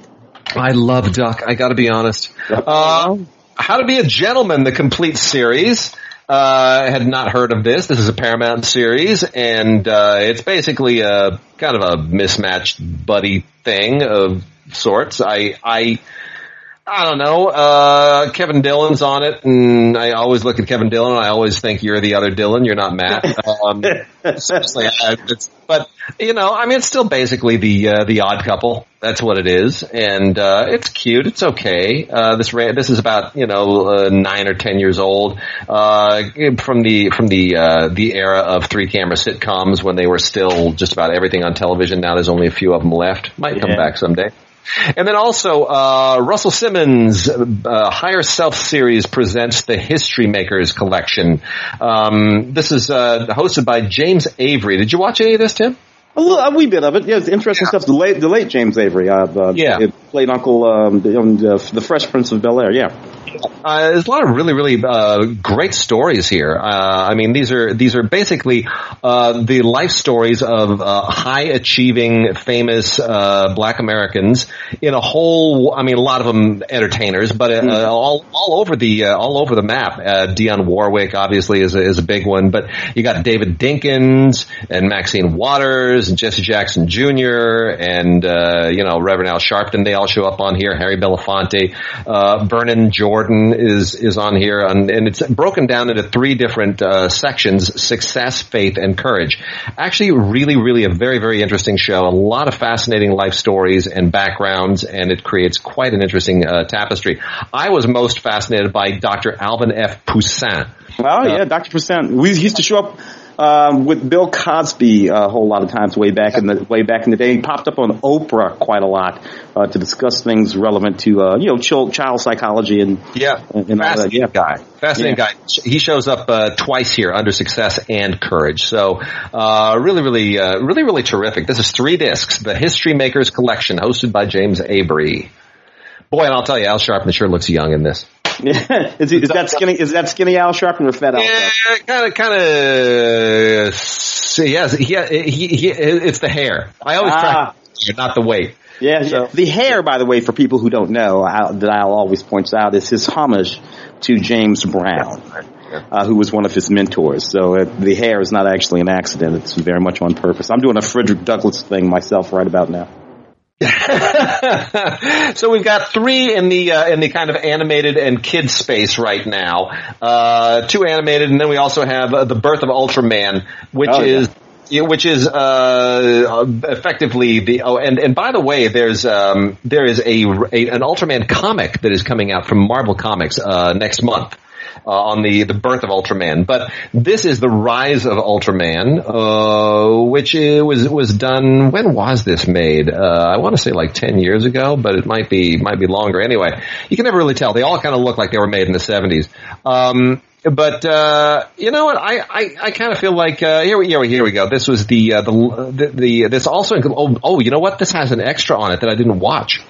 I love Duck. I got to be honest. Uh, How to Be a Gentleman, the complete series. Uh, had not heard of this. This is a Paramount series, and uh, it's basically a kind of a mismatched buddy thing of sorts. I, I, I don't know. Uh, Kevin Dillon's on it, and I always look at Kevin Dillon. I always think you're the other Dillon. You're not Matt. Um, but you know, I mean, it's still basically the uh, the Odd Couple. That's what it is, and uh, it's cute. It's okay. Uh, this ra- this is about you know uh, nine or ten years old uh, from the from the uh, the era of three camera sitcoms when they were still just about everything on television. Now there's only a few of them left. Might come yeah. back someday. And then also, uh, Russell Simmons' uh, Higher Self series presents the History Makers collection. Um, this is uh, hosted by James Avery. Did you watch any of this, Tim? A, little, a wee bit of it. Yeah, it's interesting yeah. stuff. The late, the late James Avery. Uh, uh, yeah. played Uncle, um, the, um, the Fresh Prince of Bel Air. Yeah. Uh, there's a lot of really, really uh, great stories here. Uh, I mean, these are these are basically uh, the life stories of uh, high achieving, famous uh, Black Americans in a whole. I mean, a lot of them entertainers, but mm. all all over the all over the map. Dionne Warwick obviously is a, is a big one, but you got David Dinkins and Maxine Waters and Jesse Jackson Jr. and you know Reverend Al Sharpton. They all show up on here. Harry Belafonte, Vernon Jordan. Jordan is is on here, and, and it's broken down into three different uh, sections: success, faith, and courage. Actually, really, really a very, very interesting show. A lot of fascinating life stories and backgrounds, and it creates quite an interesting uh, tapestry. I was most fascinated by Dr. Alvin F. Poussaint. Oh yeah, uh, Dr. Poussaint. We used to show up um, with Bill Cosby a whole lot of times way back in the way back in the day. He popped up on Oprah quite a lot uh, to discuss things relevant to uh, you know child, child psychology and yeah, and, and fascinating yeah. guy, fascinating yeah. guy. He shows up uh, twice here under Success and Courage. So uh, really, really, uh, really, really terrific. This is three discs, the History Makers Collection, hosted by James Avery. Boy, and I'll tell you, Al Sharpton sure looks young in this. Yeah, is, he, is that skinny? Is that skinny Al Sharpton or fat Al? Yeah, kind of, kind of. Yes, he, he, it's the hair. I always ah. try, not the weight. Yeah, so. the hair, by the way, for people who don't know, that Al always points out, is his homage to James Brown, uh, who was one of his mentors. So uh, the hair is not actually an accident; it's very much on purpose. I'm doing a Frederick Douglass thing myself right about now. so we've got three in the uh, in the kind of animated and kid space right now. Uh, two animated, and then we also have uh, the Birth of Ultraman, which oh, is. Yeah. which is uh, effectively the oh and and by the way there's um, there is a, a, an Ultraman comic that is coming out from Marvel Comics uh, next month uh, on the the birth of Ultraman. But this is the rise of Ultraman, uh, which was was done. When was this made? Uh, I want to say like ten years ago, but it might be might be longer. Anyway, you can never really tell. They all kind of look like they were made in the seventies. Um, but uh, you know what? I I, I kind of feel like uh, here we here we here we go. This was the uh, the, the, the this also oh oh you know what? This has an extra on it that I didn't watch.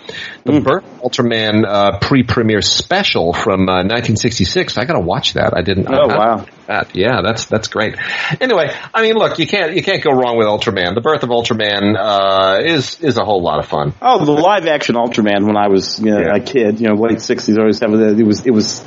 The mm. Burt Ultraman uh, pre-premiere special from 1966. Uh, I got to watch that. I didn't. Oh I, wow! that. Yeah, that's that's great. Anyway, I mean, look, you can't you can't go wrong with Ultraman. The birth of Ultraman uh, is is a whole lot of fun. Oh, the live action Ultraman when I was you know, yeah. a kid, you know, late sixties, early seventies. It was it was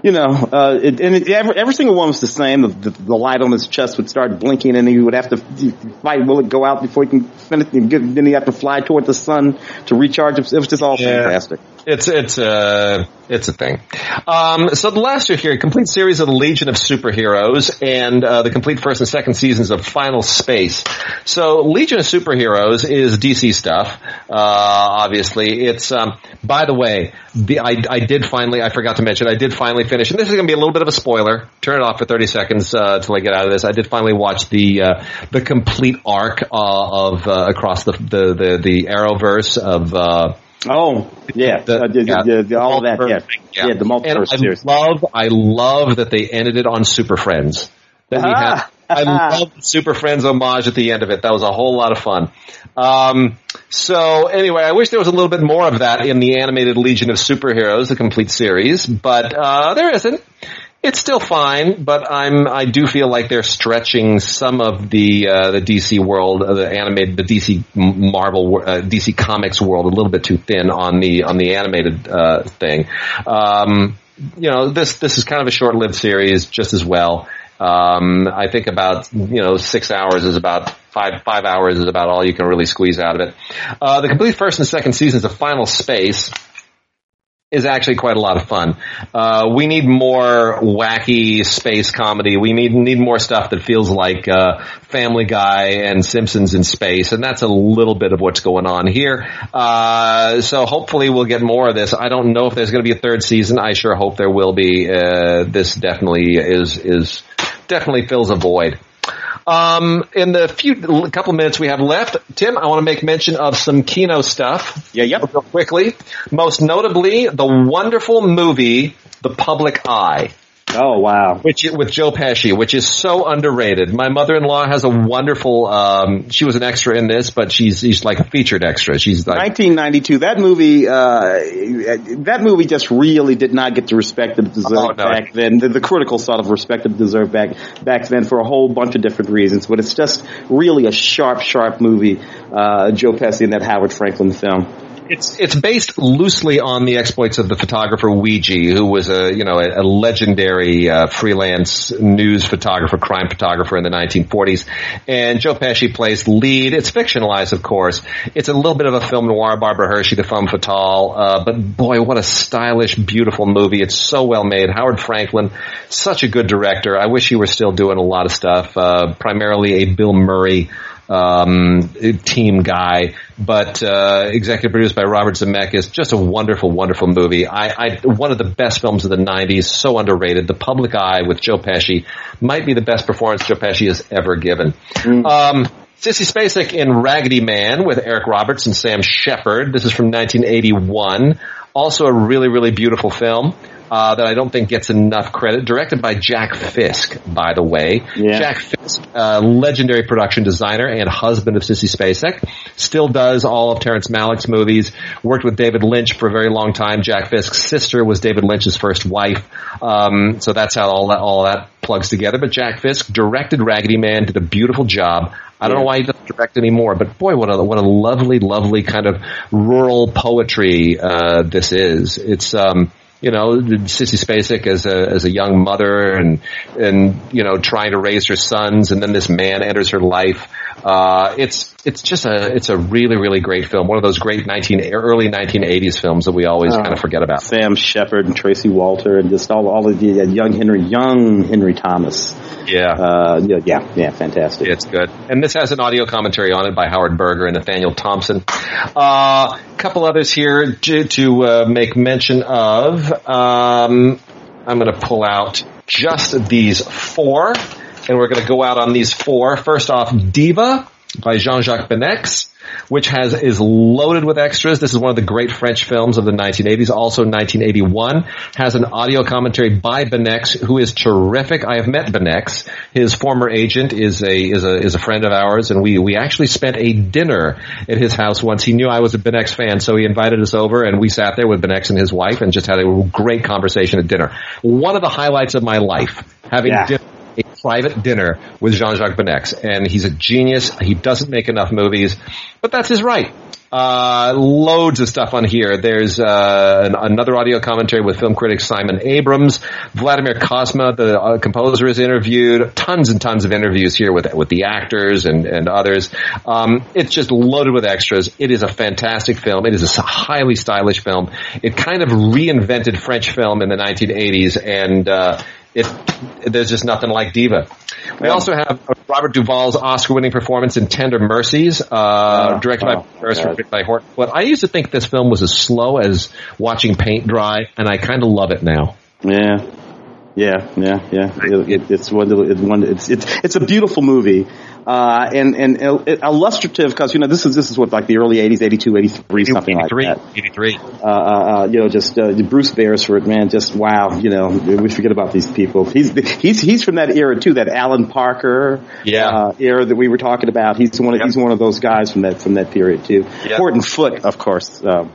you know, uh, it, and it, every, every single one was the same. The, the, the, light on his chest would start blinking, and he would have to fight. Will it go out before he can finish? Then he have to fly toward the sun to recharge. Himself? It was just all yeah. fantastic. It's it's uh it's a thing. Um, so the last year here, complete series of the Legion of Superheroes and uh, the complete first and second seasons of Final Space. So Legion of Superheroes is DC stuff. Uh, obviously, it's um, by the way, the I, I did finally I forgot to mention I did finally finish, and this is going to be a little bit of a spoiler. Turn it off for thirty seconds uh, until I get out of this. I did finally watch the uh, the complete arc uh, of uh, across the the the, the Arrowverse of. Oh, yeah, the, uh, the, yeah, the, the all that, yeah. yeah, yeah, the multiverse and I series. love, I love that they ended it on Super Friends. That we had, I love the Super Friends homage at the end of it. That was a whole lot of fun. Um, so anyway, I wish there was a little bit more of that in the animated Legion of Superheroes, the complete series, but uh, there isn't. It's still fine, but I'm I do feel like they're stretching some of the uh, the DC world, uh, the animated, the DC Marvel, uh, DC Comics world a little bit too thin on the on the animated uh, thing. Um, you know, this this is kind of a short lived series, just as well. Um, I think about you know six hours is about five five hours is about all you can really squeeze out of it. Uh, the complete first and second seasons of Final Space is actually quite a lot of fun. Uh, we need more wacky space comedy. We need need more stuff that feels like uh, Family Guy and Simpsons in space, and that's a little bit of what's going on here. Uh, so hopefully we'll get more of this. I don't know if there's going to be a third season. I sure hope there will be. Uh, this definitely is is definitely fills a void. Um, in the few couple minutes we have left, Tim, I want to make mention of some Kino stuff. Yeah, yep. Real quickly. Most notably, the wonderful movie, The Public Eye. Oh wow! Which with Joe Pesci, which is so underrated. My mother-in-law has a wonderful. Um, she was an extra in this, but she's she's like a featured extra. She's like 1992. That movie, uh, that movie just really did not get the respect that it deserved oh, no. back then. The, the, critical sort of respect it deserved back back then for a whole bunch of different reasons. But it's just really a sharp, sharp movie. Uh, Joe Pesci in that Howard Franklin film. It's it's based loosely on the exploits of the photographer Weegee, who was a you know a, a legendary uh, freelance news photographer, crime photographer in the 1940s. And Joe Pesci plays lead. It's fictionalized, of course. It's a little bit of a film noir. Barbara Hershey, the femme fatale. Uh, but boy, what a stylish, beautiful movie! It's so well made. Howard Franklin, such a good director. I wish he were still doing a lot of stuff. Uh, primarily a Bill Murray um, team guy, but uh, executive produced by Robert Zemeckis. Just a wonderful, wonderful movie. I, I, one of the best films of the '90s. So underrated. The Public Eye with Joe Pesci might be the best performance Joe Pesci has ever given. Mm. Um, Sissy Spacek in Raggedy Man with Eric Roberts and Sam Shepard. This is from 1981. Also a really, really beautiful film uh, that I don't think gets enough credit. Directed by Jack Fisk, by the way. Yeah. Jack Fisk, uh, legendary production designer and husband of Sissy Spacek, still does all of Terrence Malick's movies. Worked with David Lynch for a very long time. Jack Fisk's sister was David Lynch's first wife. Um, so that's how all that all that plugs together. But Jack Fisk directed Raggedy Man, did a beautiful job. I don't know why he doesn't direct anymore, but boy, what a what a lovely, lovely kind of rural poetry uh, this is. It's um, you know, Sissy Spacek as a as a young mother and and you know trying to raise her sons, and then this man enters her life. Uh, it's it's just a it's a really really great film. One of those great nineteen early nineteen eighties films that we always kind of forget about. Sam Shepard and Tracy Walter and just all all of the uh, young Henry young Henry Thomas. Yeah. Uh, yeah, yeah, yeah, fantastic. It's good. And this has an audio commentary on it by Howard Berger and Nathaniel Thompson. A uh, couple others here to, to uh, make mention of. Um, I'm going to pull out just these four, and we're going to go out on these four. First off, Diva by Jean-Jacques Beineix which has is loaded with extras. This is one of the great French films of the 1980s. Also 1981 has an audio commentary by Beineix, who is terrific. I have met Beineix. His former agent is a is a is a friend of ours, and we we actually spent a dinner at his house once. He knew I was a Beineix fan, so he invited us over, and we sat there with Beineix and his wife, and just had a great conversation at dinner. One of the highlights of my life, having yeah. dinner private dinner with Jean-Jacques Beineix, and he's a genius. He doesn't make enough movies, but that's his right. Uh, loads of stuff on here. There's uh, an, another audio commentary with film critic Simon Abrams. Vladimir Cosma, the uh, composer, is interviewed. Tons and tons of interviews here with with the actors and and others. Um, it's just loaded with extras. It is a fantastic film. It is a highly stylish film. It kind of reinvented French film in the 1980s, and uh, it there's just nothing like Diva. We also have Robert Duvall's Oscar-winning performance in Tender Mercies, uh, oh, directed oh, by by Horton But I used to think this film was as slow as watching paint dry, and I kind of love it now. Yeah, yeah, yeah, yeah. It, it, it's one. It's one. It's it's it's a beautiful movie uh, and and illustrative because you know this is this is what like the early '80s, '82, '83, something 83, like that. '83. Uh, uh, uh, you know, just uh, Bruce Beresford, man, just wow. You know, we forget about these people. He's he's he's from that era too, that Alan Parker yeah. Uh, era that we were talking about. He's one of, yep. he's one of those guys from that from that period too. Yep. Horton Foote, of course. Um,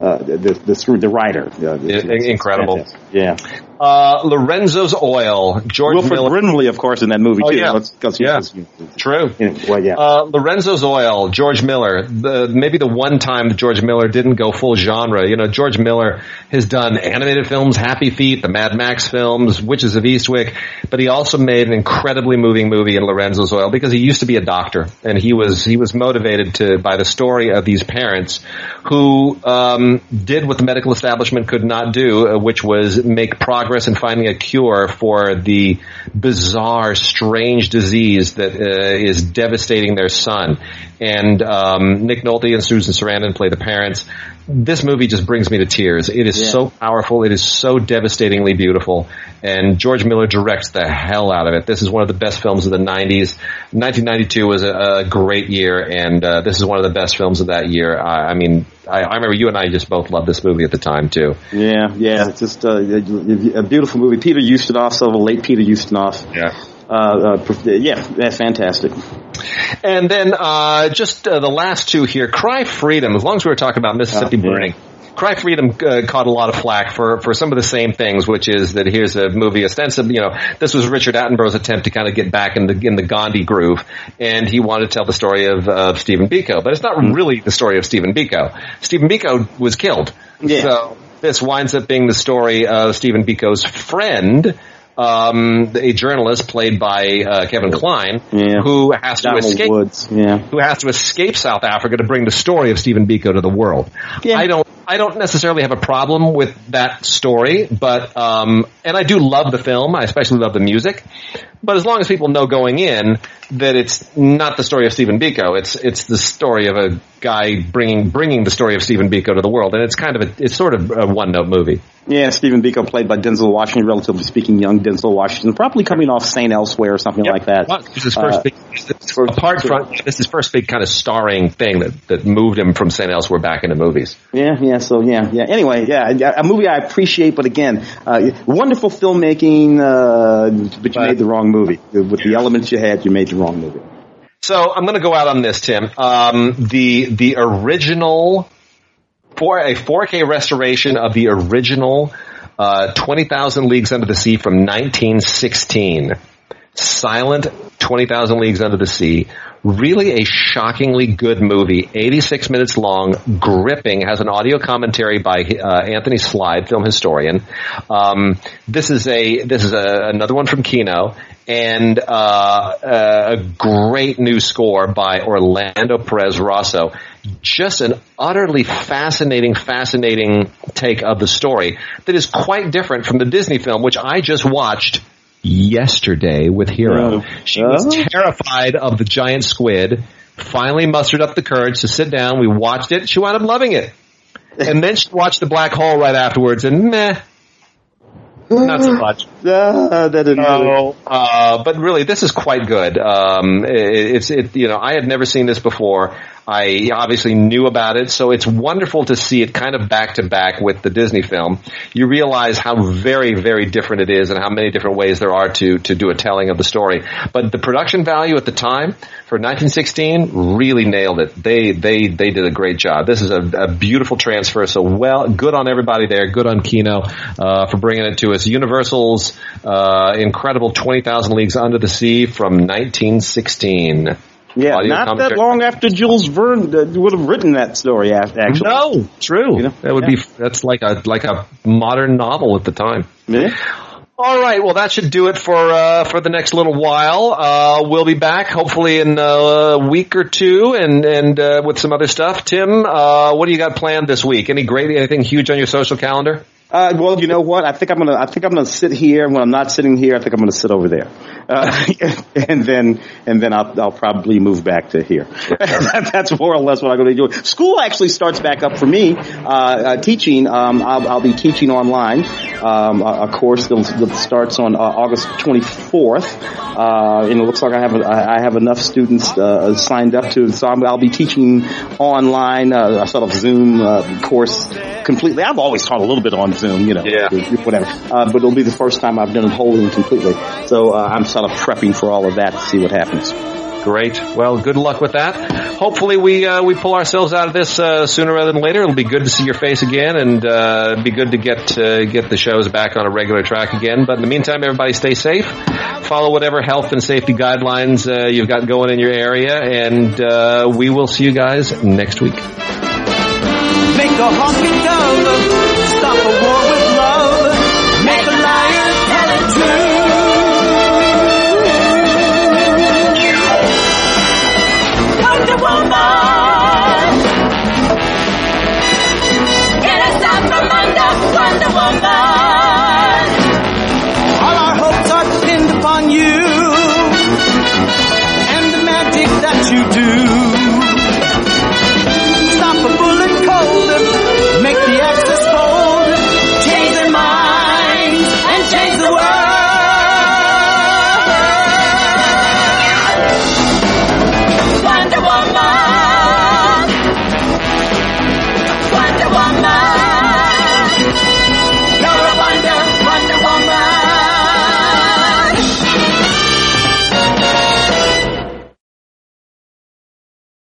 uh, the, the, the writer. Uh, Incredible. Yeah. Uh, Lorenzo's Oil. George Miller. Brimley, of course, in that movie oh, too. Yeah, Let's, let's, yeah. Let's, true. well, yeah. Uh, Lorenzo's Oil. George Miller. The, maybe the one time George Miller didn't go full genre. You know, George Miller has done animated films, Happy Feet, the Mad Max films, Witches of Eastwick, but he also made an incredibly moving movie in Lorenzo's Oil because he used to be a doctor and he was he was motivated to by the story of these parents who um, did what the medical establishment could not do, uh, which was make progress in finding a cure for the bizarre, strange disease that uh, is devastating their son. And um, Nick Nolte and Susan Sarandon play the parents. This movie just brings me to tears. It is yeah. so powerful. It is so devastatingly beautiful. And George Miller directs the hell out of it. This is one of the best films of the 90s. 1992 was a, a great year, and uh, this is one of the best films of that year. I, I mean, I, I, remember you and I just both loved this movie at the time too. Yeah, yeah, it's just uh, a, a, beautiful movie. Peter Ustinov, so the late Peter Ustinov. Yeah. Uh, uh, yeah, that's fantastic. And then uh, just uh, the last two here, Cry Freedom. As long as we were talking about Mississippi oh, Burning, Cry Freedom uh, caught a lot of flack for, for some of the same things, which is that here's a movie ostensibly, you know, this was Richard Attenborough's attempt to kind of get back in the in the Gandhi groove, and he wanted to tell the story of, of Stephen Biko, but it's not mm-hmm. really the story of Stephen Biko. Stephen Biko was killed, yeah. so this winds up being the story of Stephen Biko's friend um, a journalist played by uh, Kevin Kline, yeah. who has to escape. Woods. Yeah. Who has to escape South Africa to bring the story of Stephen Biko to the world. Yeah. I don't. I don't necessarily have a problem with that story, but um, and I do love the film. I especially love the music. But as long as people know going in that it's not the story of Stephen Biko, it's it's the story of a guy bringing bringing the story of Stephen Biko to the world, and it's kind of a, it's sort of a one note movie. Yeah, Stephen Biko played by Denzel Washington, relatively speaking, young Denzel Washington, probably coming off St. Elsewhere or something yep. like that. Well, his first uh, big, apart from this is his first big kind of starring thing that that moved him from St. Elsewhere back into movies. Yeah, yeah. So yeah, yeah. Anyway, yeah, a movie I appreciate, but again, uh, wonderful filmmaking, uh, but you but, made the wrong movie with the elements you had. You made the wrong movie. So I'm going to go out on this, Tim. Um, the the original for a 4K restoration of the original uh, 20,000 Leagues Under the Sea from 1916. Silent 20,000 Leagues Under the Sea. Really a shockingly good movie. 86 minutes long, gripping, has an audio commentary by uh, Anthony Slide, film historian. Um, this is a, this is a, another one from Kino and uh, a great new score by Orlando Perez Rosso. Just an utterly fascinating, fascinating take of the story that is quite different from the Disney film, which I just watched yesterday with Hero. Oh. She was oh. terrified of the giant squid, finally mustered up the courage to sit down. We watched it. She wound up loving it. And then she watched the black hole right afterwards and meh, not so much. Uh, that didn't really. uh, but really, this is quite good. Um, it, it's it. You know, I had never seen this before. I obviously knew about it, so it's wonderful to see it kind of back to back with the Disney film. You realize how very, very different it is and how many different ways there are to, to do a telling of the story. But the production value at the time for 1916 really nailed it. They, they, they did a great job. This is a, a beautiful transfer, so well, good on everybody there, good on Kino, uh, for bringing it to us. Universal's, uh, incredible 20,000 Leagues Under the Sea from 1916. Yeah, Audio not commentary. that long after Jules Verne uh, would have written that story. Actually, no, true. You know? That would yeah. be that's like a like a modern novel at the time. Yeah. All right. Well, that should do it for uh, for the next little while. Uh, we'll be back hopefully in a week or two, and and uh, with some other stuff. Tim, uh, what do you got planned this week? Any great anything huge on your social calendar? Uh, well, you know what? I think I'm gonna. I think I'm gonna sit here. When I'm not sitting here, I think I'm gonna sit over there, uh, and then and then I'll, I'll probably move back to here. That's more or less what I'm gonna be doing. School actually starts back up for me. Uh, uh teaching. Um, I'll, I'll, be teaching online. Um, a, a, course that starts on uh, August 24th, uh, and it looks like I have I have enough students signed up to. So i will be teaching online a sort of Zoom course completely. I've always taught a little bit on Zoom, you know, yeah. whatever. Uh, but it'll be the first time I've done it wholly and completely. So uh, I'm sort of prepping for all of that to see what happens. Great. Well, good luck with that. Hopefully, we uh, we pull ourselves out of this uh, sooner rather than later. It'll be good to see your face again, and uh, be good to get uh, get the shows back on a regular track again. But in the meantime, everybody stay safe. Follow whatever health and safety guidelines uh, you've got going in your area, and uh, we will see you guys next week. Make the honky